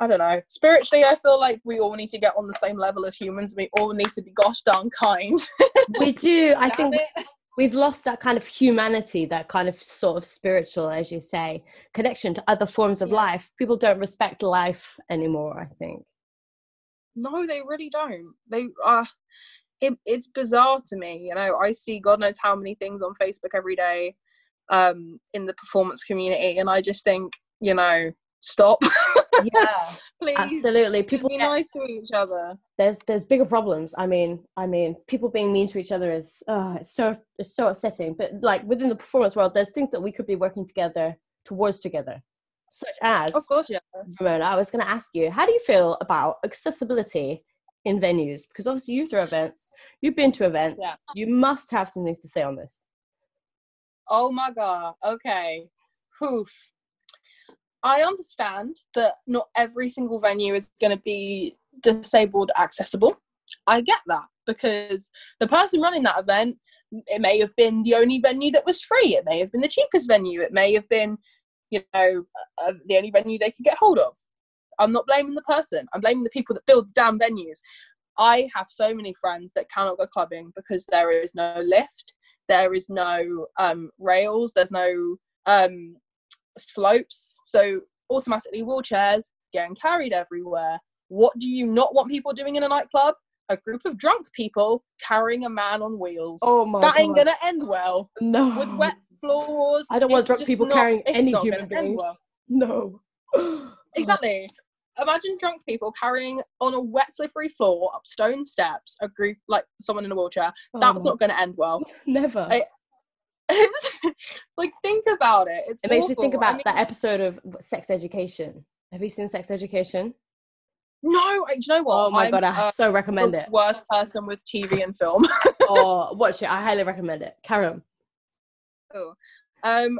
I don't know. Spiritually i feel like we all need to get on the same level as humans. We all need to be gosh darn kind. We do. I think it. we've lost that kind of humanity that kind of sort of spiritual as you say connection to other forms of Yeah. life. People don't respect life anymore i think. No they really don't. They uh it, it's bizarre to me you know i see god knows how many things on facebook every day um in the performance community and i just think you know stop. Yeah please. absolutely. People be nice to each other. There's there's bigger problems. I mean i mean people being mean to each other is uh it's so it's so upsetting. But like within the performance world there's things that we could be working together towards together such as of course yeah. Ramonna, I was going to ask you, how do you feel about accessibility in venues? Because obviously you throw events, you've been to events, Yeah. you must have some things to say on this. oh my god. Okay. Oof. I understand that not every single venue is going to be disabled accessible. I get that because the person running that event it may have been the only venue that was free. It may have been the cheapest venue. It may have been you know uh, the only venue they could get hold of. I'm not blaming the person. I'm blaming the people that build the damn venues. I have so many friends that cannot go clubbing because there is no lift there is no um, rails there's no um, slopes so automatically wheelchairs getting carried everywhere what do you not want people doing in a nightclub a group of drunk people carrying a man on wheels Oh my that ain't gonna end well No. with wet floors I don't want drunk people not- carrying any human beings. well. No. Exactly. Imagine drunk people carrying on a wet, slippery floor up stone steps a group like someone in a wheelchair. Oh That's not going to end well. Never. I- it's like think about it. It's It makes me think awful. I about mean, that episode of Sex Education. Have you seen Sex Education? No, I- do you know what? Oh my I'm, god, I uh, so recommend the it. Worst person with TV and film. oh, watch it. I highly recommend it. Karen. Oh, um,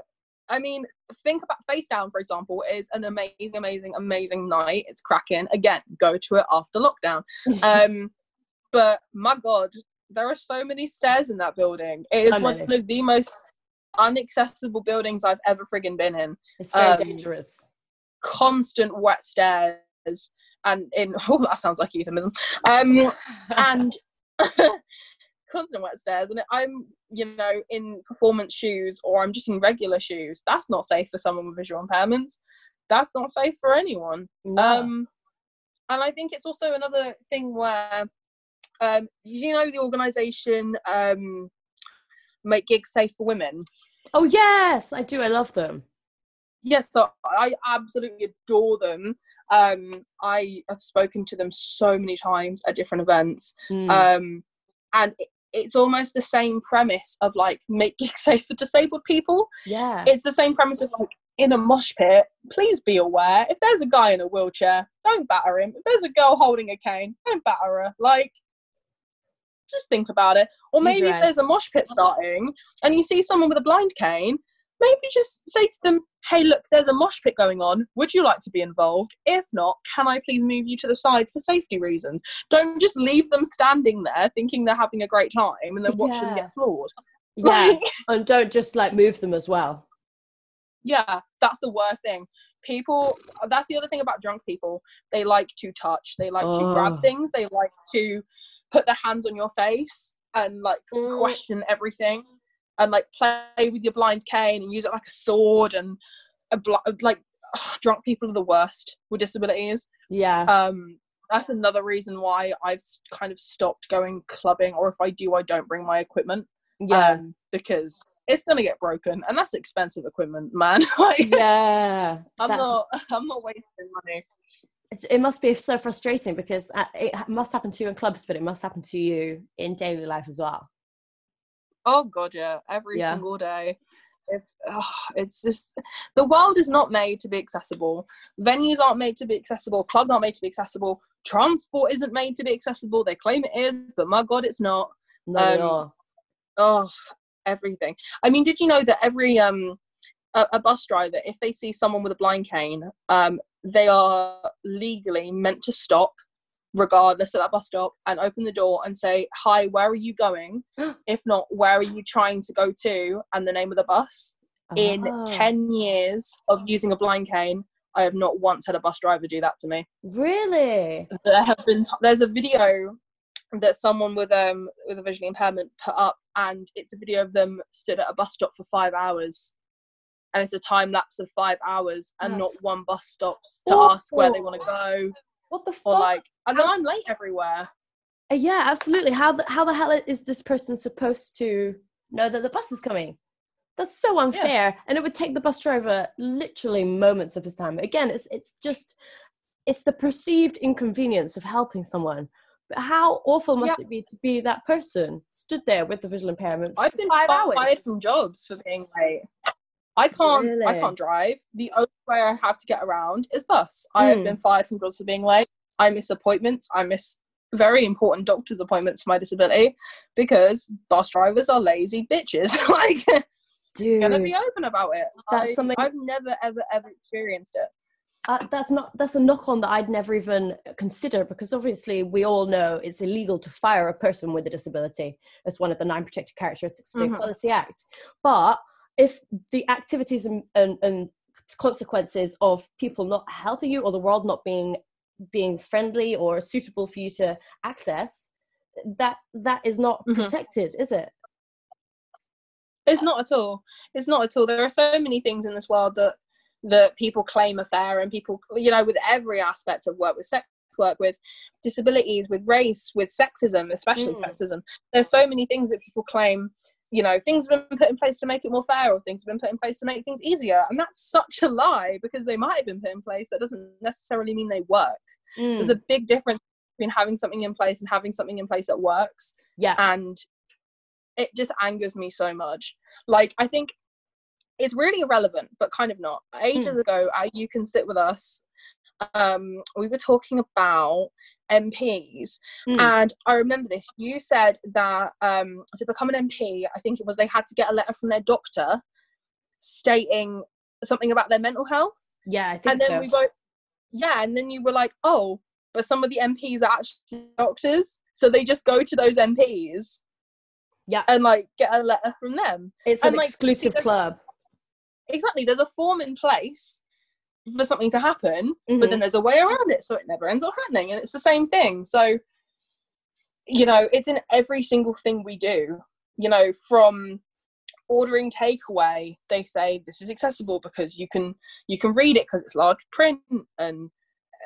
I mean, think about Face Down, for example, is an amazing, amazing, amazing night. It's cracking. Again, go to it after lockdown. Um, but my God, there are so many stairs in that building. It is So one of the most inaccessible buildings I've ever friggin' been in. It's very Um, dangerous. Constant wet stairs, and in oh, that sounds like euphemism. Um, and constant wet stairs and i'm you know in performance shoes or i'm just in regular shoes that's not safe for someone with visual impairments that's not safe for anyone No. um and i think it's also another thing where um you know the organization um make gigs safe for women oh yes, I do. I love them. yes so i absolutely adore them um i have spoken to them so many times at different events Mm. um and it, it's almost the same premise of like make gigs safe for disabled people yeah. it's the same premise of like in a mosh pit please be aware if there's a guy in a wheelchair don't batter him if there's a girl holding a cane don't batter her like just think about it. Or maybe if there's a mosh pit starting and you see someone with a blind cane maybe just say to them hey look there's a mosh pit going on. Would you like to be involved? If not can i please move you to the side for safety reasons? Don't just leave them standing there thinking they're having a great time and then watch them get floored. Yeah. Like, and don't just like move them as well. yeah that's the worst thing. People that's the other thing about drunk people. They like to touch. They like to grab Oh. things. They like to put their hands on your face and like Mm. question everything and like play with your blind cane and use it like a sword and a bl- like drunk people are the worst with disabilities Yeah. um that's another reason why i've kind of stopped going clubbing or if i do i don't bring my equipment yeah. um because it's gonna get broken and that's expensive equipment man like yeah. i'm That's- not i'm not wasting money it- it must be so frustrating because uh, it must happen to you in clubs, but it must happen to you in daily life as well. oh god yeah every Yeah. single day. If, oh, it's just the world is not made to be accessible. Venues aren't made to be accessible. Clubs aren't made to be accessible. Transport isn't made to be accessible. They claim it is but my god it's not. No, Um, oh everything. I mean did you know that every um a, a bus driver if they see someone with a blind cane um they are legally meant to stop regardless at that bus stop and open the door and say hi where are you going? If not where are you trying to go to? and the name of the bus. In Oh. 10 years of using a blind cane i have not once had a bus driver do that to me. Really? there have been t- there's a video that someone with um with a visual impairment put up and it's a video of them stood at a bus stop for five hours and it's a time lapse of five hours and not one bus stops to ask where they want to go What the fuck? or like and then i'm late everywhere Uh, yeah, absolutely. How the, how the hell is this person supposed to know that the bus is coming? That's so unfair, and it would take the bus driver literally moments of his time. Again, it's it's just it's the perceived inconvenience of helping someone. But how awful must Yeah. it be to be that person stood there with the visual impairment i've been five hours? fired from jobs for being late i can't i can't drive. The only way i have to get around is bus. I have Mm. been fired from jobs for being late. I miss appointments. I miss very important doctor's appointments for my disability because bus drivers are lazy bitches. Like Dude, gonna be open about it. That's I, something- i've never ever ever experienced it. Uh, that's not that's a knock on that I'd never even consider because obviously we all know it's illegal to fire a person with a disability. It's one of the nine protected characteristics of the Mhm. Equality Act. But if the activities and, and, and consequences of people not helping you or the world not being being friendly or suitable for you to access, that that is not Mhm. protected, is it? It's not at all. It's not at all. There are so many things in this world that that people claim are fair, and people, you know, with every aspect of work, with sex work, with disabilities, with race, with sexism, especially Mm. sexism. There's so many things that people claim. You know, things have been put in place to make it more fair, or things have been put in place to make things easier, and that's such a lie because they might have been put in place. That doesn't necessarily mean they work. There's Mm. a big difference between having something in place and having something in place that works Yeah. and it just angers me so much. Like I think it's really irrelevant, but kind of not. Ages Mm. ago, uh, you can sit with us. Um, we were talking about MPs, Mm. and I remember this. You said that um, to become an MP, I think it was they had to get a letter from their doctor stating something about their mental health. yeah, I think And then so. we both, yeah, and then you were like, oh, but some of the MPs are actually doctors, so they just go to those MPs yeah, and like get a letter from them. it's and, an like, exclusive club. Exactly, there's a form in place for something to happen, but Mhm. then there's a way around it, so it never ends up happening, and it's the same thing. So, you know, it's in every single thing we do. You know, from ordering takeaway, they say this is accessible because you can you can read it because it's large print, and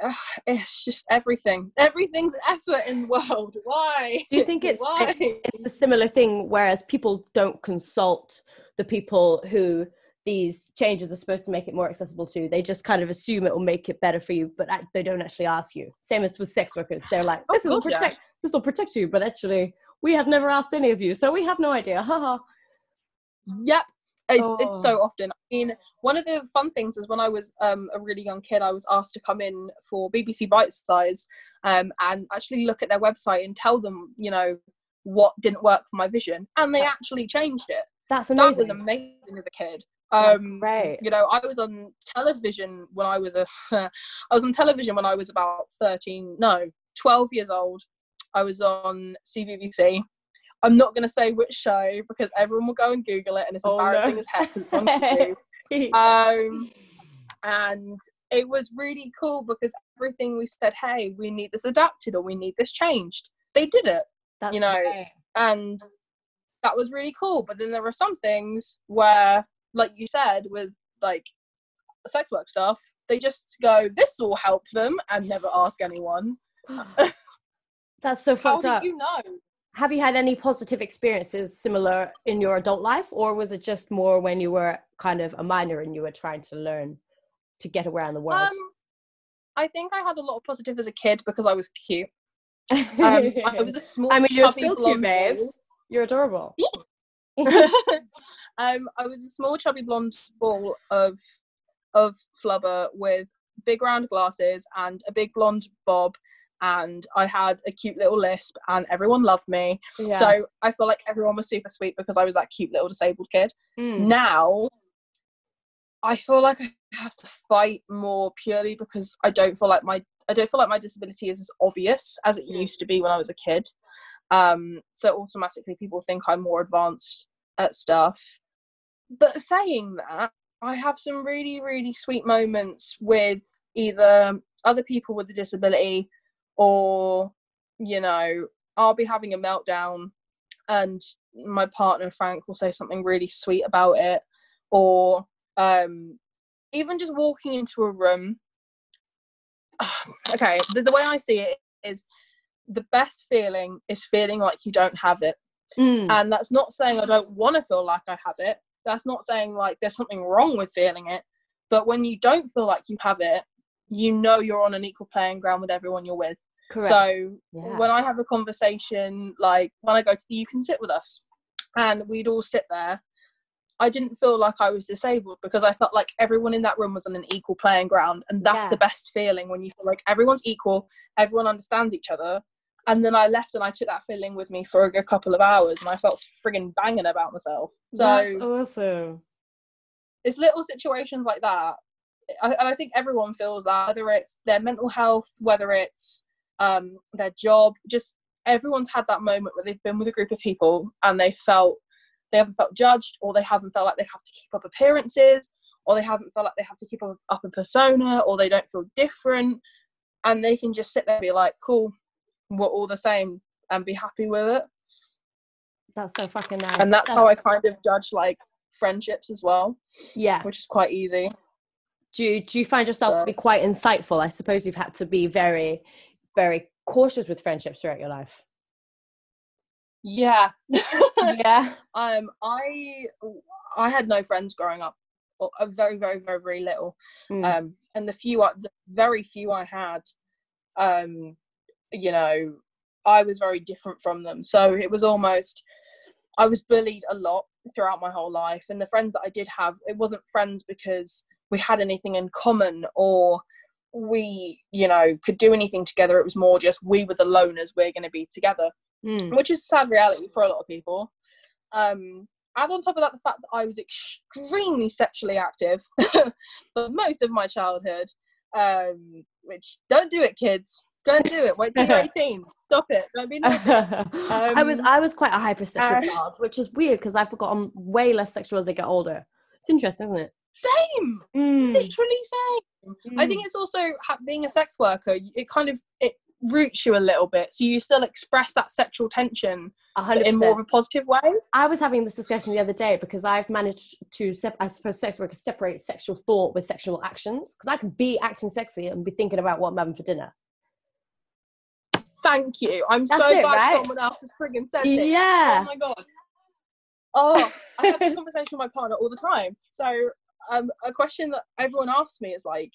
uh, it's just everything. Everything's effort in the world. Why? Do you think it's, it's it's a similar thing? Whereas people don't consult the people who these changes are supposed to make it more accessible to, they just kind of assume it will make it better for you, but they don't actually ask you. Same as with sex workers, they're like, Oh, "This will God, yeah. protect, this will protect you," but actually, we have never asked any of you, so we have no idea. Haha. Yep. It's it's Oh. so often. I mean, one of the fun things is when I was um, a really young kid, I was asked to come in for BBC Bitesize um, and actually look at their website and tell them, you know, what didn't work for my vision, and they That's actually changed it. That's amazing. That was amazing as a kid. Um, great. You know, I was on television when I was a, I was on television when I was about thirteen, no, twelve years old. I was on CBBC. I'm not going to say which show because everyone will go and Google it, and it's Oh, no. embarrassing as heck. It's on YouTube. um, and it was really cool because everything we said, hey, we need this adapted or we need this changed. They did it, That's you know, and that was really cool. But then there were some things where, like you said, with like sex work stuff, they just go, this will help them, and never ask anyone. That's so How fucked do up. you know? have you had any positive experiences similar in your adult life or was it just more when you were kind of a minor and you were trying to learn to get around the world Um, I think I had a lot of positive as a kid because I was cute. Um, I was a small. I mean you're still cute ball. you're adorable um, I was a small, chubby blonde ball of of flubber with big round glasses and a big blonde bob, and I had a cute little lisp, and everyone loved me. yeah. So I feel like everyone was super sweet because I was that cute little disabled kid. Mm. Now, I feel like I have to fight more purely because I don't feel like my I don't feel like my disability is as obvious as it Mm. used to be when I was a kid. Um, so automatically people think I'm more advanced at stuff. But saying that, I have some really, really sweet moments with either other people with a disability or, you know, I'll be having a meltdown and my partner Frank will say something really sweet about it. Or um even just walking into a room. okay, the, the way I see it is the best feeling is feeling like you don't have it. Mm. And that's not saying I don't want to feel like I have it. That's not saying like there's something wrong with feeling it. But when you don't feel like you have it, you know you're on an equal playing ground with everyone you're with. Correct. So Yeah. when I have a conversation, like when I go to the You Can Sit With Us, and we'd all sit there, I didn't feel like I was disabled because I felt like everyone in that room was on an equal playing ground. And that's Yeah. the best feeling when you feel like everyone's equal, everyone understands each other. And then I left and I took that feeling with me for a good couple of hours and I felt frigging banging about myself. So That's awesome. it's little situations like that I, and i think everyone feels that whether it's their mental health whether it's um, their job just everyone's had that moment where they've been with a group of people and they felt they haven't felt judged or they haven't felt like they have to keep up appearances or they haven't felt like they have to keep up, up a persona or they don't feel different and they can just sit there and be like cool we're all the same and be happy with it That's so fucking nice. and that's how i kind of judge like friendships as well yeah. which is quite easy Do you, do you find yourself to be quite insightful? I suppose you've had to be very, very cautious with friendships throughout your life. Yeah. Yeah. um I I had no friends growing up. Or very, very, very, very little. Mm. Um and the few I, the very few I had, um, you know, I was very different from them. So it was almost I was bullied a lot throughout my whole life, and the friends that I did have, it wasn't friends because we had anything in common or we, you know, could do anything together. It was more just we were the loners, we're going to be together, Mm. which is a sad reality for a lot of people. Um, and on top of that, the fact that I was extremely sexually active for most of my childhood, um, which don't do it, kids. Don't do it. Wait till you're 18. Stop it. Don't be naughty. I was Um, I was quite a hypersexual uh, child, which is weird because I've gotten way less sexual as I get older. It's interesting, isn't it? Same. Mm. Literally same. I think it's also being a sex worker. It kind of it roots you a little bit, so you still express that sexual tension A but hundred in more of a positive way. I was having this discussion the other day because I've managed to, sep- I suppose, sex workers separate sexual thought with sexual actions. Because I can be acting sexy and be thinking about what I'm having for dinner. Thank you. I'm That's so it, glad right? someone else has friggin' said it. Yeah. Oh my god. Oh, I have this conversation with my partner all the time. So, um, a question that everyone asks me is like,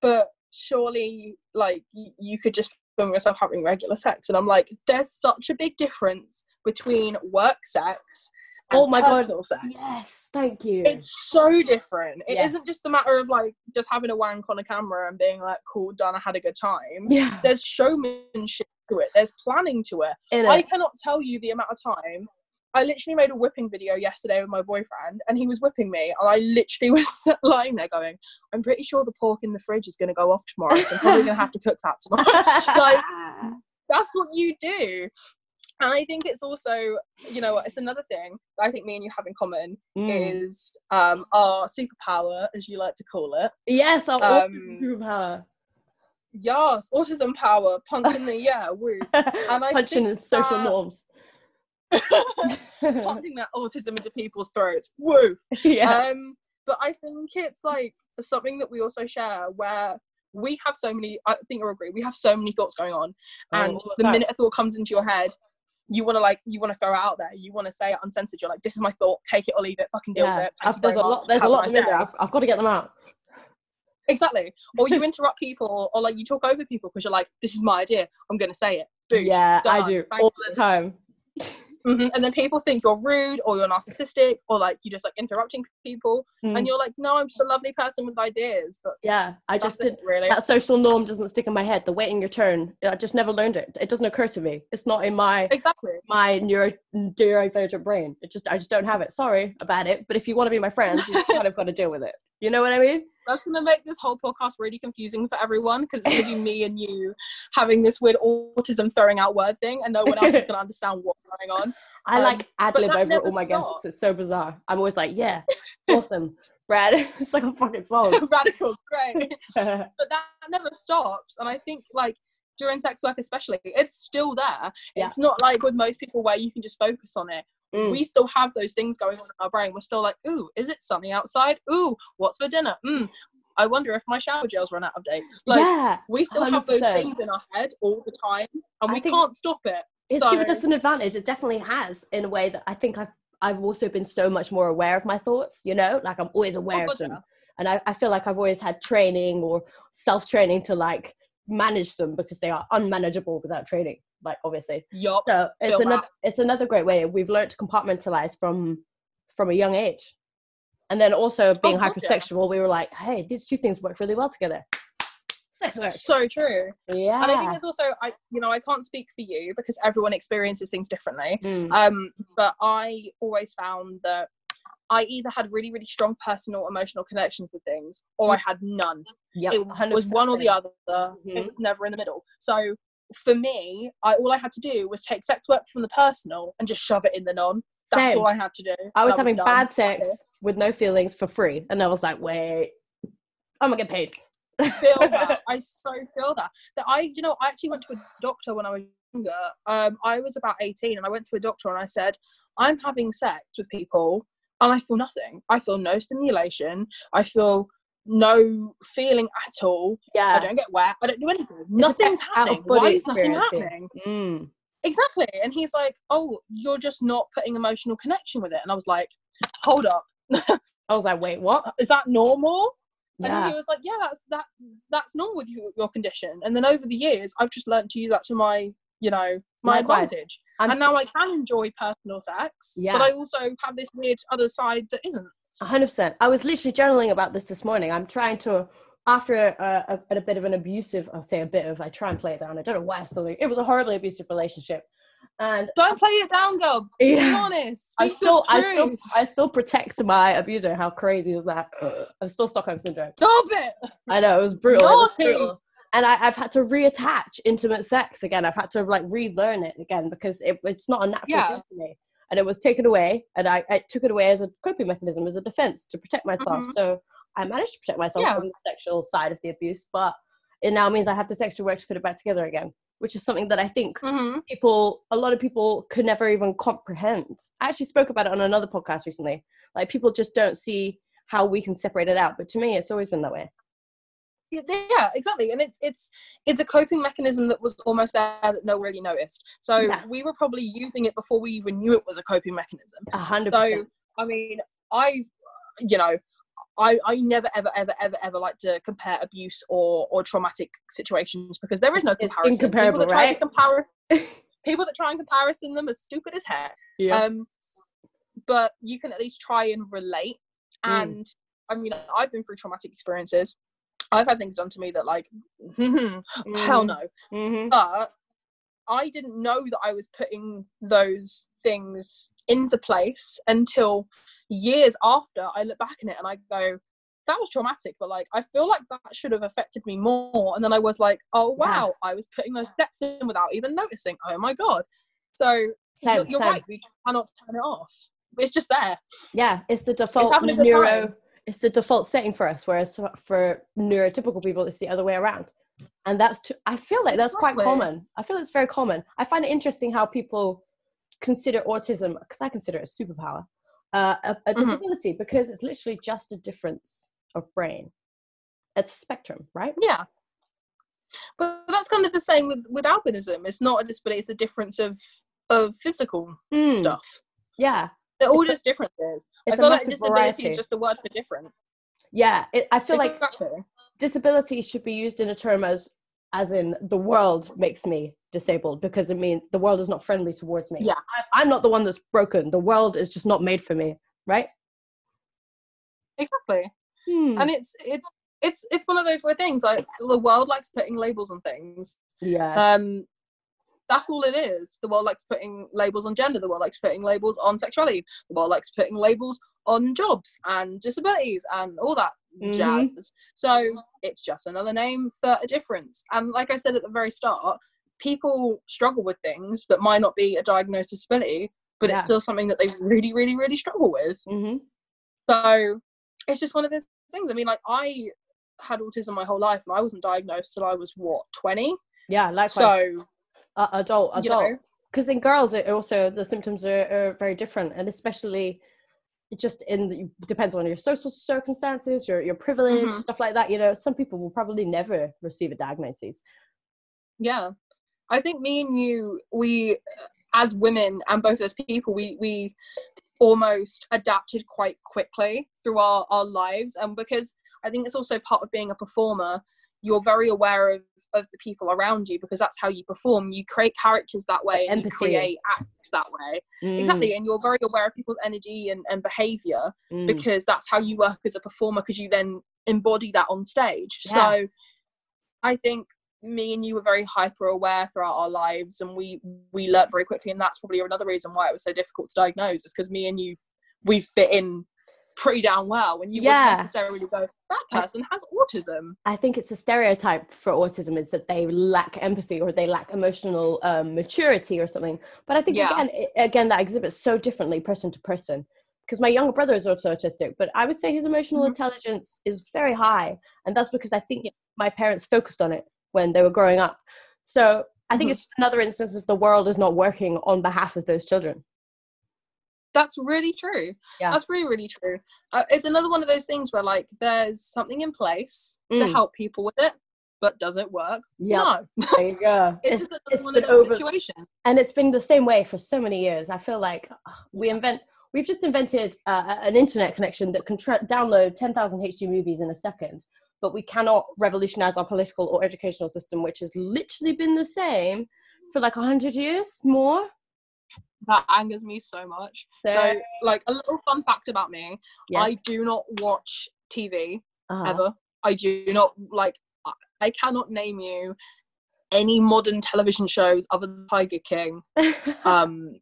but surely, like, y- you could just film yourself having regular sex, and I'm like, there's such a big difference between work sex. And Oh my God. personal sex. Yes, thank you. It's so different. It Yes. not just a matter of like just having a wank on a camera and being like, cool, done, I had a good time. yeah. There's showmanship to it, there's planning to it. I it. cannot tell you the amount of time. I literally made a whipping video yesterday with my boyfriend, and he was whipping me, and I literally was lying there going, "I'm pretty sure the pork in the fridge is going to go off tomorrow, so I'm probably going to have to cook that tomorrow." like that's what you do, and I think it's also, you know, what, it's another thing that I think me and you have in common Mm. is um, our superpower, as you like to call it. Yes, our um, superpower. Yes, autism power, punch in the yeah, woo. And I Punching think in social that- norms. punching that autism into people's throats. Woo. yeah. Um, but I think it's like something that we also share where we have so many. I think you'll agree. We have so many thoughts going on, Oh, and all the the time. minute a thought comes into your head, you want to like you want to throw it out there. You want to say it uncensored. You're like, this is my thought. Take it or leave it. Fucking deal yeah. with it. Thank I've- there's a very lot. much. There's a lot in there. I've, I've got to get them out. Exactly. Or you interrupt people, or like you talk over people because you're like, this is my idea. I'm going to say it. Yeah, I do all you. the time. Mhm. And then people think you're rude or you're narcissistic or like you're just like interrupting people. Mm. And you're like, no, I'm just a lovely person with ideas. But Yeah, I just it, did. really. That social norm doesn't stick in my head. The waiting your turn. I just never learned it. It doesn't occur to me. It's not in my exactly. my neuro neurodivergent brain. It just I just don't have it. Sorry about it. But if you want to be my friend, you kind of got to deal with it. You know what I mean? That's going to make this whole podcast really confusing for everyone because it's going to be me and you having this weird autism throwing out word thing and no one else is going to understand what's going on. I Um, like ad lib over all my guests. It's so bizarre. I'm always like, yeah, awesome, Brad. it's like a fucking song. Radical, great. but that never stops and i think like during sex work especially it's still there Yeah. it's not like with most people where you can just focus on it Mm. we still have those things going on in our brain. We're still like ooh is it sunny outside? Ooh what's for dinner? Mm, i wonder if my shower gel's run out of date. Like yeah, we still have those things in our head all the time and we can't stop it. it's So- given us an advantage. It definitely has in a way that I think I've I've also been so much more aware of my thoughts. You know, like I'm always aware of them, and I, I feel like I've always had training or self training to like manage them because they are unmanageable without training. Like obviously, yup. So it's another it's another great way. We've learned to compartmentalize from from a young age. And then also being Oh, God, yeah. hypersexual we were like hey these two things work really well together. Sex work. So true. Yeah and i think it's also i you know i can't speak for you because everyone experiences things differently. Mm. um but i always found that i either had really really strong personal emotional connections with things or i had none Yep, it was one or the other Mhm. it was never in the middle so for me i all i had to do was take sex work from the personal and just shove it in the non that's Same. all i had to do i was having done. bad sex with no feelings for free and i was like wait i'm gonna get paid feel that. I so feel that. That I, you know, I actually went to a doctor when I was younger. Um, I was about 18 and I went to a doctor and I said, I'm having sex with people and I feel nothing. I feel no stimulation. I feel no feeling at all. Yeah. I don't get wet. I don't do anything. Nothing's happening. Why is nothing happening? mm. Exactly. And he's like, Oh, you're just not putting emotional connection with it. And I was like, Hold up. i was like wait what Is that normal? And yeah he was like, "Yeah, that's that that's normal with your, your condition." And then over the years, I've just learned to use that to my, you know, my Likewise. advantage. I'm and now I can enjoy personal sex, Yeah. but I also have this weird other side that isn't. hundred percent. I was literally journaling about this this morning. I'm trying to, after a, a, a bit of an abusive, I'll say a bit of, I try and play it down. I don't know why I still. It was a horribly abusive relationship, and Don't play it down, girl. Be Yeah. honest. I still, I still. I still protect my abuser. How crazy is that? I'm still Stockholm syndrome. Stop it. I know it was brutal. It was brutal. And I, I've had to reattach intimate sex again. I've had to like relearn it again because it, it's not a natural Yeah. thing for me. And it was taken away, and I, I took it away as a coping mechanism, as a defense to protect myself. Mhm. So I managed to protect myself Yeah. from the sexual side of the abuse, but it now means I have this extra work to put it back together again, which is something that I think Mhm. people, a lot of people could never even comprehend. I actually spoke about it on another podcast recently. Like people just don't see how we can separate it out, but to me, it's always been that way. Yeah, exactly. And it's it's it's a coping mechanism that was almost there that no one really noticed. So Yeah. we were probably using it before we even knew it was a coping mechanism. A hundred So. I mean, I, you know, I I never ever ever ever ever like to compare abuse or or traumatic situations because there is no It's comparison. incomparable, people that try to compare people that try and comparison them are stupid as heck. Yeah. Um, but you can at least try and relate. Mm. And I mean, I've been through traumatic experiences. I've had things done to me that, like, hell Mhm. no. mm-hmm. But I didn't know that I was putting those things into place until years after I look back on it and I go, that was traumatic, but like I feel like that should have affected me more. And then I was like, oh Yeah. wow, I was putting those steps in without even noticing. Oh my god. So you're, Same, you're same. right, we cannot turn it off. It's just there. Yeah, it's the default good neuro. time. It's the default setting for us, whereas for, neurotypical people, it's the other way around. And that's too, I feel like that's quite common. I feel it's very common. I find it interesting how people consider autism because I consider it a superpower, uh, a, a Mhm. disability because it's literally just a difference of brain. It's a spectrum, right? Yeah. But that's kind of the same with, with albinism. It's not a disability, it's a difference of of physical Mm, stuff. Yeah, They're all It's just differences. I it's a feel like disability variety. is just a word for different. yeah. It, I feel like Exactly. disability should be used in a term as as in the world makes me disabled because it means the world is not friendly towards me. Yeah. I, I'm not the one that's broken. The world is just not made for me, right? Exactly. Hmm. And it's it's it's it's one of those weird things. Like the world likes putting labels on things. yeah, Um that's all it is. The world likes putting labels on gender. The world likes putting labels on sexuality. The world likes putting labels on jobs and disabilities and all that Mhm. jazz. So it's just another name for a difference. And like I said at the very start, people struggle with things that might not be a diagnosed disability, but Yeah. it's still something that they really, really, really struggle with. hmm So it's just one of those things. I mean, like I had autism my whole life and I wasn't diagnosed till I was what, 20? yeah. Likewise, So, uh, adult, you adult. know, Because in girls, it also the symptoms are, are very different, and especially it just in the, depends on your social circumstances, your your privilege, Mhm. stuff like that. You know, some people will probably never receive a diagnosis. yeah. I think me and you, we, as women and both as people, we, we almost adapted quite quickly through our, our lives. And because I think it's also part of being a performer, you're very aware of, of the people around you because that's how you perform. You create characters that way and you create acts that way. Mm, Exactly. And you're very aware of people's energy and, and behavior. mm. because that's how you work as a performer because you then embody that on stage Yeah. so i think me and you were very hyper aware throughout our lives and we we learnt very quickly and that's probably another reason why it was so difficult to diagnose is because me and you we fit in pretty damn well when you Yeah. wouldn't necessarily go that person has autism I think it's a stereotype for autism is that they lack empathy or they lack emotional um, maturity or something. But I think Yeah. again, it, again, that exhibits so differently person to person. Because my younger brother is also autistic, but I would say his emotional Mhm. intelligence is very high, and that's because I think my parents focused on it when they were growing up. So I think Mhm. it's just another instance of the world is not working on behalf of those children. That's really true Yeah. that's really really true uh, it's another one of those things where like there's something in place to Mm. help people with it but does it work Yep. no There you go. it's, It's, just another been over, situations and it's been the same way for so many years. I feel like ugh, we invent, we've just invented uh, an internet connection that can tra- download 10,000 HD movies in a second, but we cannot revolutionize our political or educational system, which has literally been the same for like 100 years more. That angers me so much. So, So- like a little fun fact about me, Yes. I do not watch TV Uh-huh. ever. I do not like. I- I cannot name you any modern television shows other than Tiger King. Um,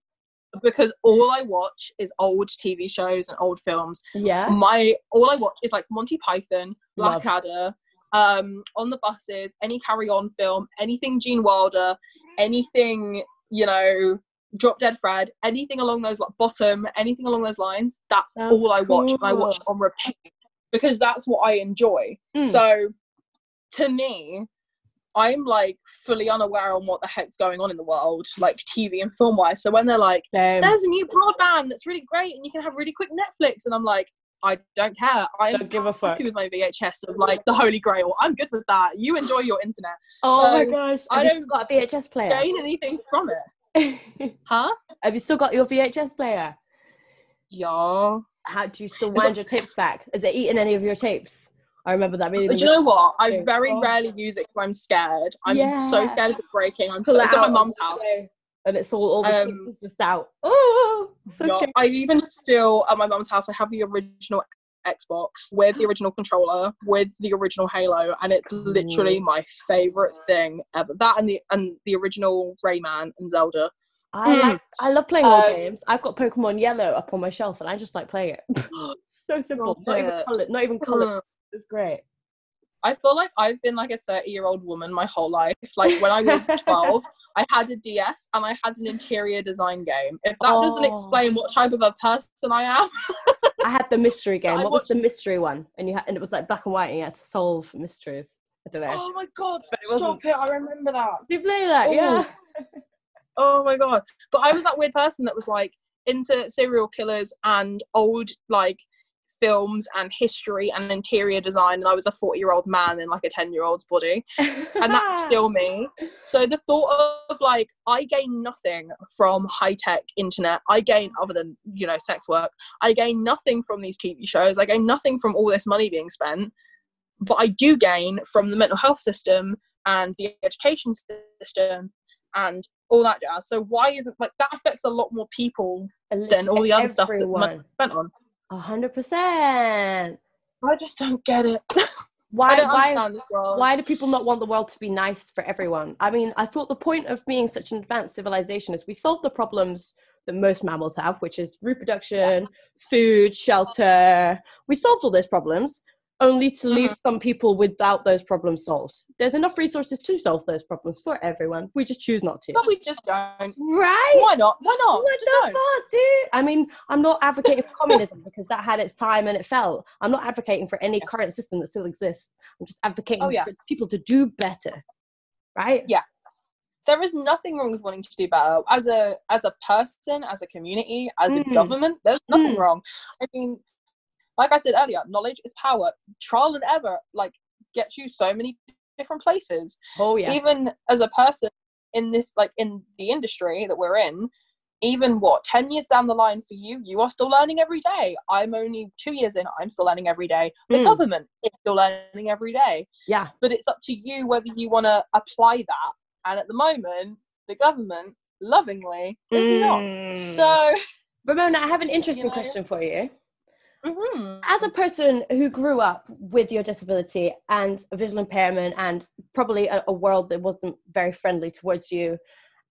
because all I watch is old TV shows and old films. yeah. My all I watch is like Monty Python, Blackadder, um, on the buses, any Carry On film, anything Gene Wilder, anything you know, Drop Dead Fred, anything along those like bottom, anything along those lines. That's, That's all I watch, and I watch on repeat because that's what I enjoy. Mm. So, to me, I'm like fully unaware on what the heck's going on in the world, like TV and film wise. So when they're like, Same. there's a new broadband that's really great and you can have really quick Netflix. And I'm like, I don't care. I'm Don't give a fuck. happy with my VHS of like the Holy Grail. I'm good with that. You enjoy your internet. Oh my gosh. I don't got a VHS player? Gain anything from it. Huh? Have you still got your VHS player? Yeah. How do you still wind your tapes back? Is it eating any of your tapes? I remember that really. Do you know what? I very Oh. rarely use it because I'm scared. I'm Yeah. so scared of it breaking. I'm Pull so, it it's at my mum's house. and it's all all the Um, tapes just out. Oh, so Yeah, scary. I even still at my mum's house. I have the original Xbox with the original controller with the original Halo, and it's literally my favorite thing ever. That and the and the original Rayman and Zelda. I like. I love playing old Um, games. I've got Pokemon Yellow up on my shelf, and I just like playing it. so simple. Not even it. colored. Not even colored. Mm. It's great. I feel like I've been like a 30 year old woman my whole life. Like when I was 12, I had a DS and I had an interior design game. If that doesn't Oh. explain what type of a person I am, I had the mystery game. What was the mystery one? And you had, and it was like black and white, and you had to solve mysteries. I don't know. oh my god, But it wasn't- stop it! I remember that. Do you play that? Oh. Yeah. Oh my god! But I was that weird person that was like into serial killers and old like films and history and interior design, and I was a 40 year old man in like a 10 year old's body, and that's still me. So the thought of like I gain nothing from high tech internet. I gain other than you know sex work. I gain nothing from these TV shows. I gain nothing from all this money being spent. But I do gain from the mental health system and the education system and all that jazz. So why isn't like that affects a lot more people than all the other stuff that money spent on? A hundred percent. I just don't get it. Why? Why? understand this world. Why do people not want the world to be nice for everyone? I mean, I thought the point of being such an advanced civilization is we solve the problems that most mammals have, which is reproduction, food, shelter. We solved all those problems, only to leave Mm-hmm. some people without those problems solved. There's enough resources to solve those problems for everyone. We just choose not to. But we just don't. Right? Why not? Why not? What Just the don't. fuck, dude? I mean, I'm not advocating for communism because that had its time and it fell. I'm not advocating for any current system that still exists. I'm just advocating Oh, yeah. for people to do better. Right? Yeah. There is nothing wrong with wanting to do better as a as a person, as a community, as a Mm. government. There's nothing Mm. wrong. I mean, like I said earlier, knowledge is power. Trial and error like gets you so many different places. Oh yes. even as a person in this like in the industry that we're in even what 10 years down the line for you you are still learning every day i'm only two years in i'm still learning every day the Mm. government is still learning every day yeah. but it's up to you whether you want to apply that and at the moment the government lovingly is Mm. not so Ramonna, I have an interesting know? question for you. Mhm. As a person who grew up with your disability and a visual impairment and probably a, a world that wasn't very friendly towards you,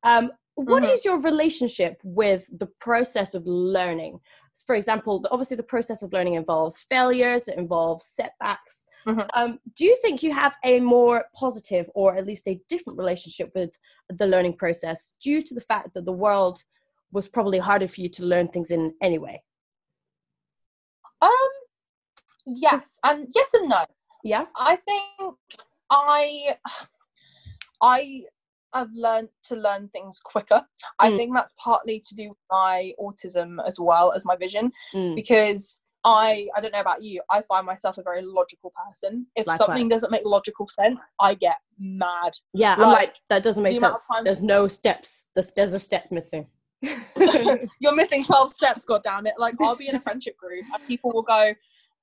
um, what is Mhm. your relationship with the process of learning? For example, obviously the process of learning involves failures, it involves setbacks. Mhm. Um, do you think you have a more positive or at least a different relationship with the learning process due to the fact that the world was probably harder for you to learn things in anyway? Um yes and yes and no Yeah. I think I I have learned to learn things quicker. I Mm. think that's partly to do with my autism as well as my vision Mm. because I I don't know about you, I find myself a very logical person. If something doesn't make logical sense, I get mad. Yeah, I'm Like, like, that doesn't make sense. There's no steps. There's, there's a step missing. You're missing 12 steps, god damn it. Like I'll be in a friendship group and people will go,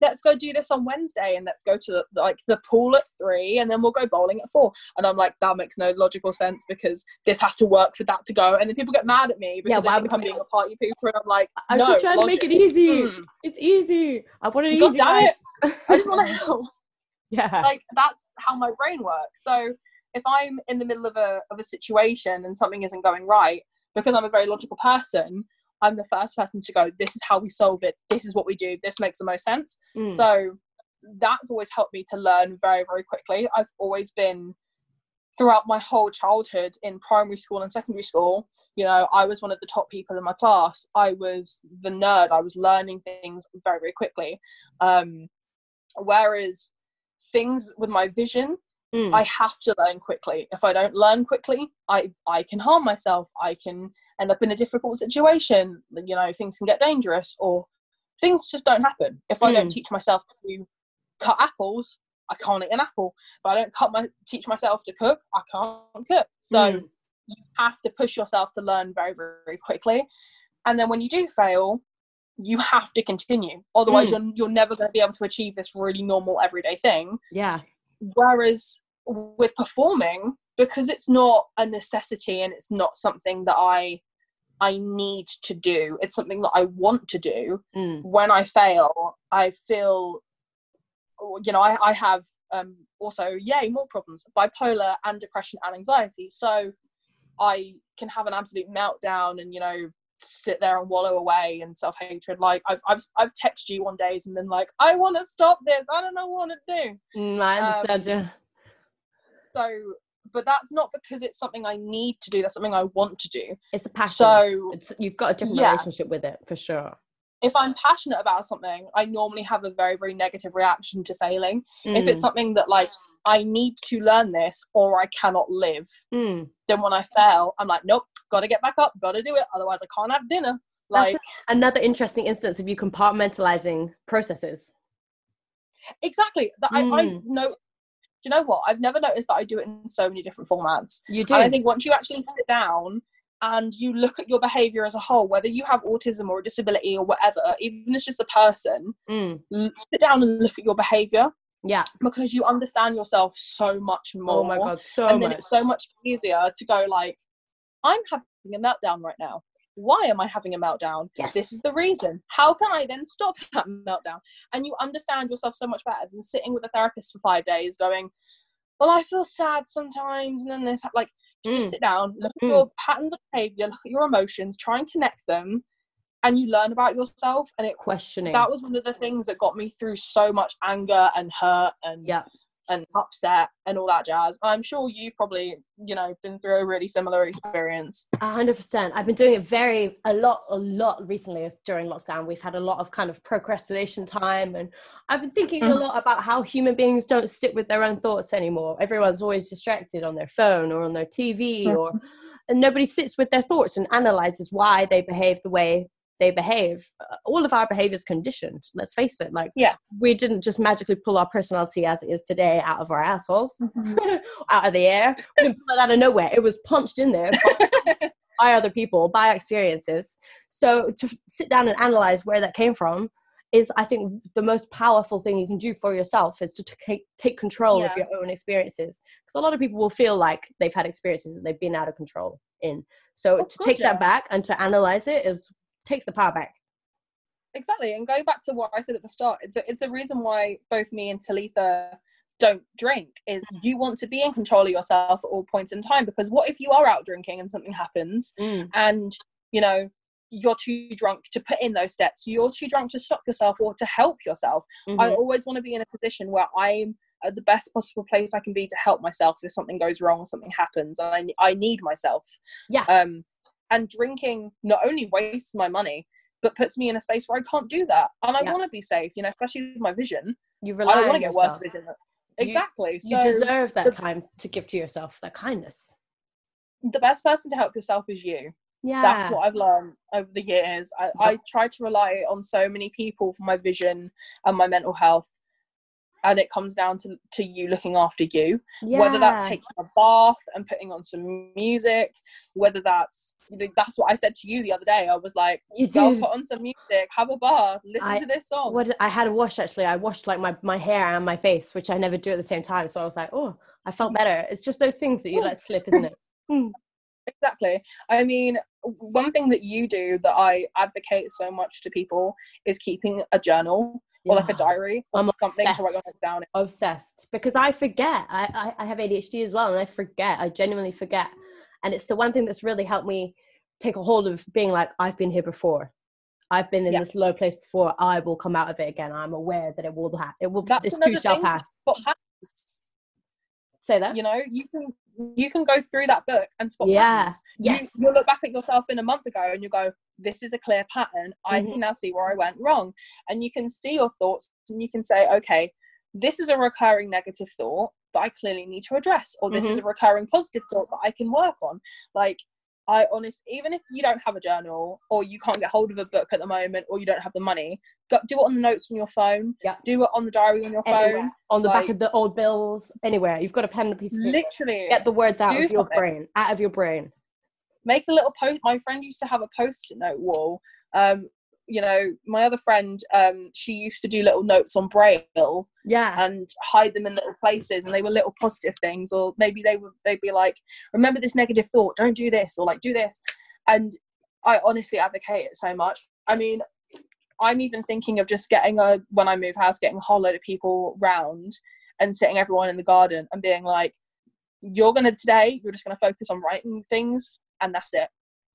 let's go do this on Wednesday and let's go to the, like the pool at three and then we'll go bowling at four. And I'm like, that makes no logical sense because this has to work for that to go. And then people get mad at me because why would I'm being a party pooper. And I'm like, I'm no, just trying to make it easy. Mm. It's easy. I want an God easy damn it. I just want to help. Yeah. like that's how my brain works so if i'm in the middle of a of a situation and something isn't going right because i'm a very logical person i'm the first person to go this is how we solve it. This is what we do. This makes the most sense. Mm. so that's always helped me to learn very very quickly. I've always been throughout my whole childhood in primary school and secondary school you know i was one of the top people in my class. I was the nerd. I was learning things very very quickly. Um whereas things with my vision Mm. i have to learn quickly if i don't learn quickly i i can harm myself i can end up in a difficult situation you know things can get dangerous or things just don't happen if i don't Mm. teach myself to cut apples i can't eat an apple if i don't cut my teach myself to cook i can't cook so Mm. you have to push yourself to learn very very, very quickly and then when you do fail you have to continue otherwise Mm. you're, you're never going to be able to achieve this really normal everyday thing yeah. Whereas with performing because it's not a necessity and it's not something that i i need to do it's something that i want to do Mm. when i fail i feel you know i, I have um also yay more problems bipolar and depression and anxiety so i can have an absolute meltdown and you know sit there and wallow away in self-hatred like i've i've, I've texted you one days and then like i want to stop this i don't know what to do Mm, I understand you. so but that's not because it's something i need to do that's something i want to do It's a passion. so it's, you've got a different yeah. relationship with it for sure. if i'm passionate about something i normally have a very very negative reaction to failing if it's Mm. something that like i need to learn this or i cannot live Mm. then when i fail i'm like nope gotta get back up gotta do it otherwise i can't have dinner That's like another interesting instance of you compartmentalizing processes. exactly that I, I Mm. know do you know what i've never noticed that i do it in so many different formats You do. And I think once you actually sit down and you look at your behavior as a whole, whether you have autism or a disability or whatever, even if it's just a person, Mm. l- sit down and look at your behavior Yeah. because you understand yourself so much more. Oh my god, so and then it's so much easier to go like, I'm having a meltdown right now. Why am I having a meltdown? Yes. This is the reason. How can I then stop that meltdown? And you understand yourself so much better than sitting with a therapist for five days going, Well, I feel sad sometimes, and then this like just Mm. sit down, look at Mm. your patterns of behavior, look at your emotions, try and connect them, and you learn about yourself. And it questioning. that was one of the things that got me through so much anger and hurt and yeah. And upset and all that jazz. I'm sure you've probably, you know, been through a really similar experience. A hundred percent. I've been doing it very a lot, a lot recently during lockdown. We've had a lot of kind of procrastination time, and I've been thinking a Mhm. lot about how human beings don't sit with their own thoughts anymore. Everyone's always distracted on their phone or on their TV, or and nobody sits with their thoughts and analyzes why they behave the way they behave. Uh, All of our behavior is conditioned. Let's face it. Like, Yeah. we didn't just magically pull our personality as it is today out of our assholes, out of the air. We didn't pull it out of nowhere. It was punched in there by other people, by experiences. So to sit down and analyze where that came from is, I think, the most powerful thing you can do for yourself is to take take control of your own experiences. Because a lot of people will feel like they've had experiences that they've been out of control in. So Of to take yeah. that back and to analyze it is takes the power back. exactly. And going back to what I said at the start, it's a, it's a reason why both me and Talitha don't drink is you want to be in control of yourself at all points in time because what if you are out drinking and something happens and you know you're too drunk to put in those steps you're too drunk to stop yourself or to help yourself i Mhm. always want to be in a position where i'm at the best possible place i can be to help myself if something goes wrong or something happens and i, I need myself Yeah. um and drinking not only wastes my money but puts me in a space where i can't do that and i Yeah. want to be safe you know especially with my vision You i don't want to get worse vision You- exactly You so deserve that the- time to give to yourself, that kindness. the best person to help yourself is you Yeah. that's what I've learned over the years. I, I try to rely on so many people for my vision and my mental health. And it comes down to, to you looking after you. Whether that's taking a bath and putting on some music whether that's you know, that's what i said to you the other day. I was like You go put on some music have a bath listen I- to this song. What I had a wash actually. I washed like my, my hair and my face, which I never do at the same time. So I was like, oh, I felt better. It's just those things that you let slip, isn't it? Hmm. exactly. I mean one thing that you do that i advocate so much to people is keeping a journal or like a diary or I'm something to write your obsessed. notes down Obsessed because I forget. I, I I have ADHD as well, and I forget. I genuinely forget, and it's the one thing that's really helped me take a hold of being like, I've been here before. I've been in Yeah. this low place before. I will come out of it again. I'm aware that it will happen. it will. that's this too shall pass. Say that. you know you can you can go through that book and spot Yeah. patterns. Yes. you'll look back at yourself in a month ago and you go this is a clear pattern i Mhm. can now see where i went wrong and you can see your thoughts and you can say okay this is a recurring negative thought that i clearly need to address or this is Mhm. a recurring positive thought that i can work on like i honest even if you don't have a journal or you can't get hold of a book at the moment or you don't have the money go, do it on the notes on your phone Yeah. do it on the diary on your Anywhere. phone on the back of the old bills, anywhere. You've got a pen and a piece of paper. literally Get the words out of your brain. Out of your brain. Make a little post my friend used to have a post-it note wall um you know my other friend um she used to do little notes on braille Yeah. and hide them in little places and they were little positive things or maybe they would they'd be like remember this negative thought don't do this or like do this and i honestly advocate it so much i mean i'm even thinking of just getting a when i move house getting a whole load of people round and sitting everyone in the garden and being like you're gonna today you're just gonna focus on writing things and that's it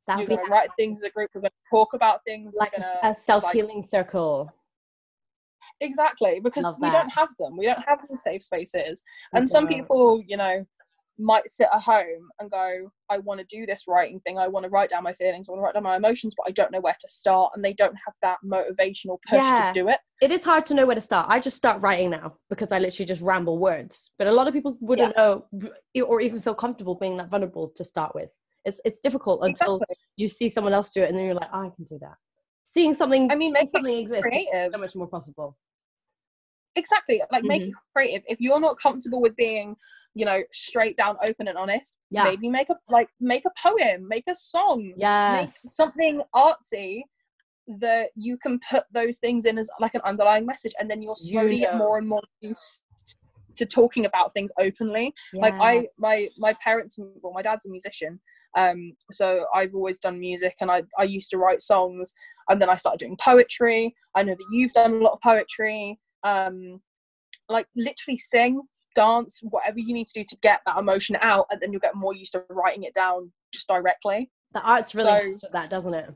that you're to write things as a group. We're going to talk about things. like a, gonna, a self healing circle. exactly because we don't have them. We don't have these safe spaces. We and some people, you know, might sit at home and go, "I want to do this writing thing. I want to write down my feelings. I want to write down my emotions, but I don't know where to start." And they don't have that motivational push Yeah. to do it. It is hard to know where to start. I just start writing now because I literally just ramble words. But a lot of people wouldn't know or even feel comfortable being that vulnerable to start with. It's it's difficult until Exactly. you see someone else do it and then you're like, oh, I can do that. Seeing something, I mean, make something exist, creative. so much more possible. Exactly. Like make Mhm. it creative. If you're not comfortable with being, you know, straight down, open and honest, Yeah. maybe make a like make a poem, make a song, make Yes. something artsy that you can put those things in as like an underlying message and then you'll You slowly get know. more and more used to talking about things openly like i my my parents well my dad's a musician um so i've always done music and i i used to write songs and then i started doing poetry. I know that you've done a lot of poetry. Um like literally sing dance whatever you need to do to get that emotion out and then you'll get more used to writing it down just directly. The arts really So- helps with that, doesn't it?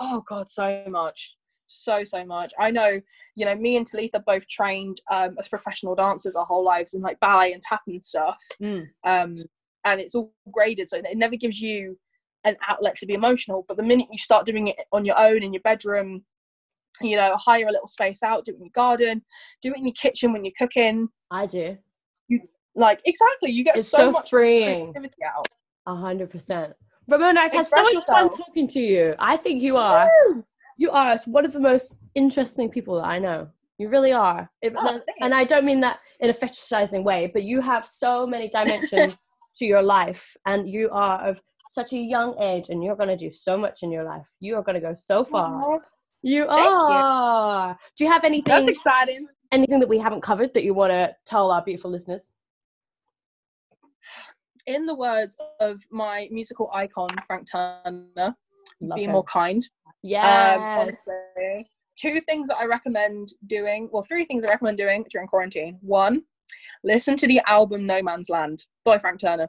oh god so much. So so much. I know you know me and talitha both trained um, as professional dancers our whole lives in like ballet and tap and stuff. Mm. um, and it's all graded so it never gives you an outlet to be emotional but the minute you start doing it on your own in your bedroom you know hire a little space out do it in your garden do it in your kitchen when you're cooking I do. You like exactly you get It's so, so much freeing. creativity out A hundred percent. Ramonna, I've had so Express much fun talking to you. I think you are. You are one of the most interesting people that I know. You really are. It- Oh, and I don't mean that in a fetishizing way, but you have so many dimensions to your life, and you are of such a young age, and you're going to do so much in your life. You are going to go so far. You Thank you. are. Do you have anything that's exciting anything that we haven't covered that you want to tell our beautiful listeners? in the words of my musical icon Frank Turner, Love be him. more kind. yeah Um, two things that I recommend doing. Well, three things I recommend doing during quarantine. One, listen to the album No Man's Land by Frank Turner.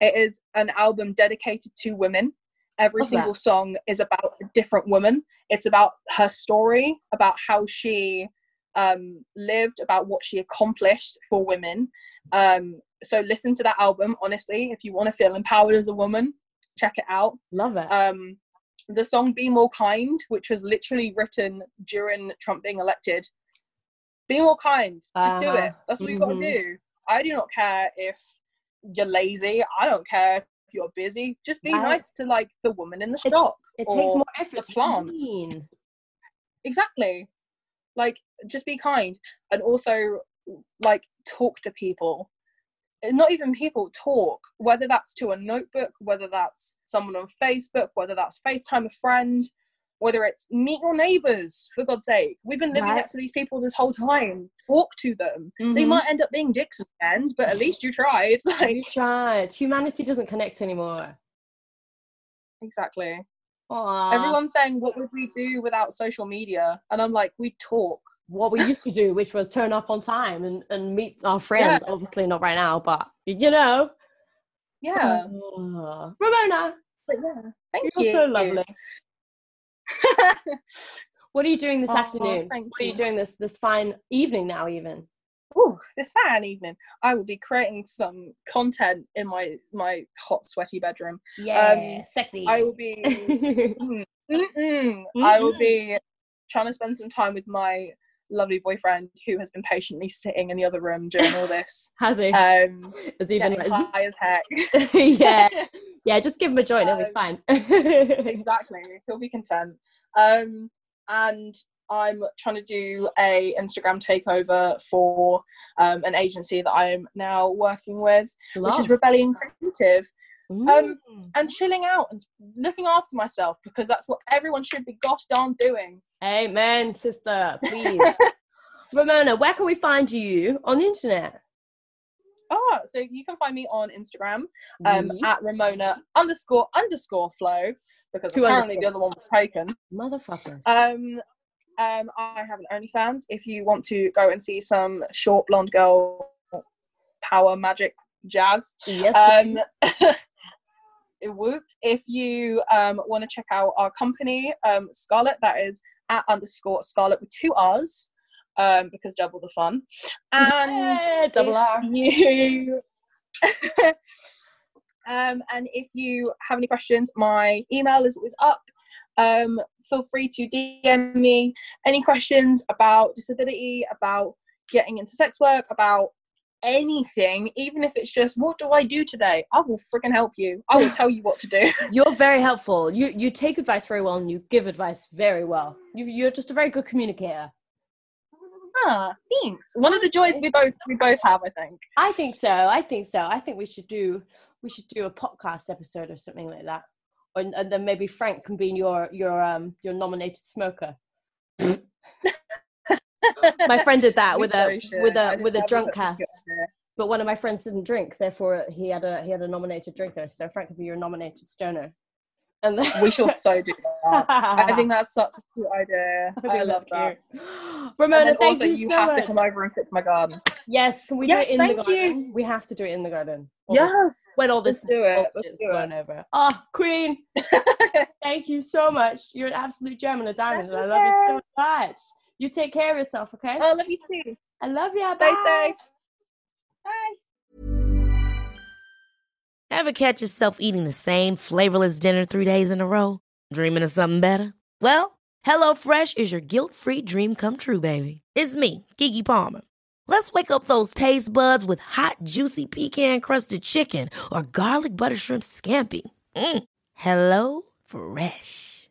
It is an album dedicated to women. Every Love that. single song is about a different woman. It's about her story, about how she um, lived, about what she accomplished for women. Um, so listen to that album. Honestly, if you want to feel empowered as a woman, check it out Love it. um, the song "Be More Kind," which was literally written during Trump being elected. Be more kind. Just do Uh-huh. it. That's what you've got to do. I do not care if you're lazy. I don't care if you're busy. Just be Right. nice to like the woman in the It- shop. it takes or more effort the to be plants. mean. Exactly. Like, just be kind. And also, like talk to people not even people talk whether that's to a notebook whether that's someone on facebook whether that's facetime a friend whether it's meet your neighbors for god's sake we've been living Right. next to these people this whole time talk to them they Mhm. might end up being dicks in the end but at least you tried like You tried. Humanity doesn't connect anymore. exactly Aww. everyone's saying what would we do without social media and i'm like we talk what we used to do, which was turn up on time and, and meet our friends. Yes. Obviously not right now, but you know. yeah. Ramonna, but yeah thank you're you so lovely. What are you doing this Oh, afternoon? What are you you. doing this this fine evening now even? Ooh, this fine evening, I will be creating some content in my my hot, sweaty bedroom. Yeah, sexy. I will be, Mm, mm-mm. I will be trying to spend some time with my lovely boyfriend who has been patiently sitting in the other room during all this. Has he? Um, Is he like, high as heck. yeah, yeah. Just give him a joint, it'll be Um, fine. exactly. He'll be content. Um, and I'm trying to do a Instagram takeover for um, an agency that I'm now working with, which is Rebellion Creative. Um, Mm. and chilling out and looking after myself because that's what everyone should be gosh darn doing. Amen, sister. Please, Ramonna. Where can we find you on the internet? Ah, so you can find me on Instagram um, at Ramonna underscore underscore flow because Two apparently the other one was taken. Motherfucker. Um, um, I have an OnlyFans. If you want to go and see some short blonde girl power magic jazz, yes. um, whoop. If you um, want to check out our company, um, Scarrlet, that is at underscore Scarrlet with two R's. Um, because double the fun, and Yeah, double R. You um, and if you have any questions, my email is always up. Um, feel free to DM me any questions about disability, about getting into sex work, about anything, even if it's just what do I do today? I will freaking help you. I will tell you what to do. You're very helpful. You you take advice very well and you give advice very well. You, you're just a very good communicator. ah, thanks. One of the joys we both we both have, I think. I think so. I think so. I think we should do we should do a podcast episode or something like that. Or, and then maybe Frank can be your your um your nominated smoker. my friend did that with a should. with a with a that was drunk cast. But one of my friends didn't drink, therefore he had a he had a nominated drinker. So Frank could be your nominated stoner. And then We shall so do that. I think that's such a cute idea. I I love that. Ramonna, thank also, you, you so have much. to come over and fix my garden. Yes, can we Yes, do it in the thank you. garden? We have to do it in the garden. The- Yes. When all this do it. Let's do blown over. Oh, Queen, thank you so much. You're an absolute gem and a diamond, and I love you so much. You take care of yourself, okay? I love you too. I love you. Stay Bye. safe. Bye. Ever catch yourself eating the same flavorless dinner three days in a row? Dreaming of something better? Well, HelloFresh is your guilt-free dream come true, baby. It's me, Keke Palmer. Let's wake up those taste buds with hot, juicy pecan-crusted chicken or garlic butter shrimp scampi. Mm. Hello Fresh.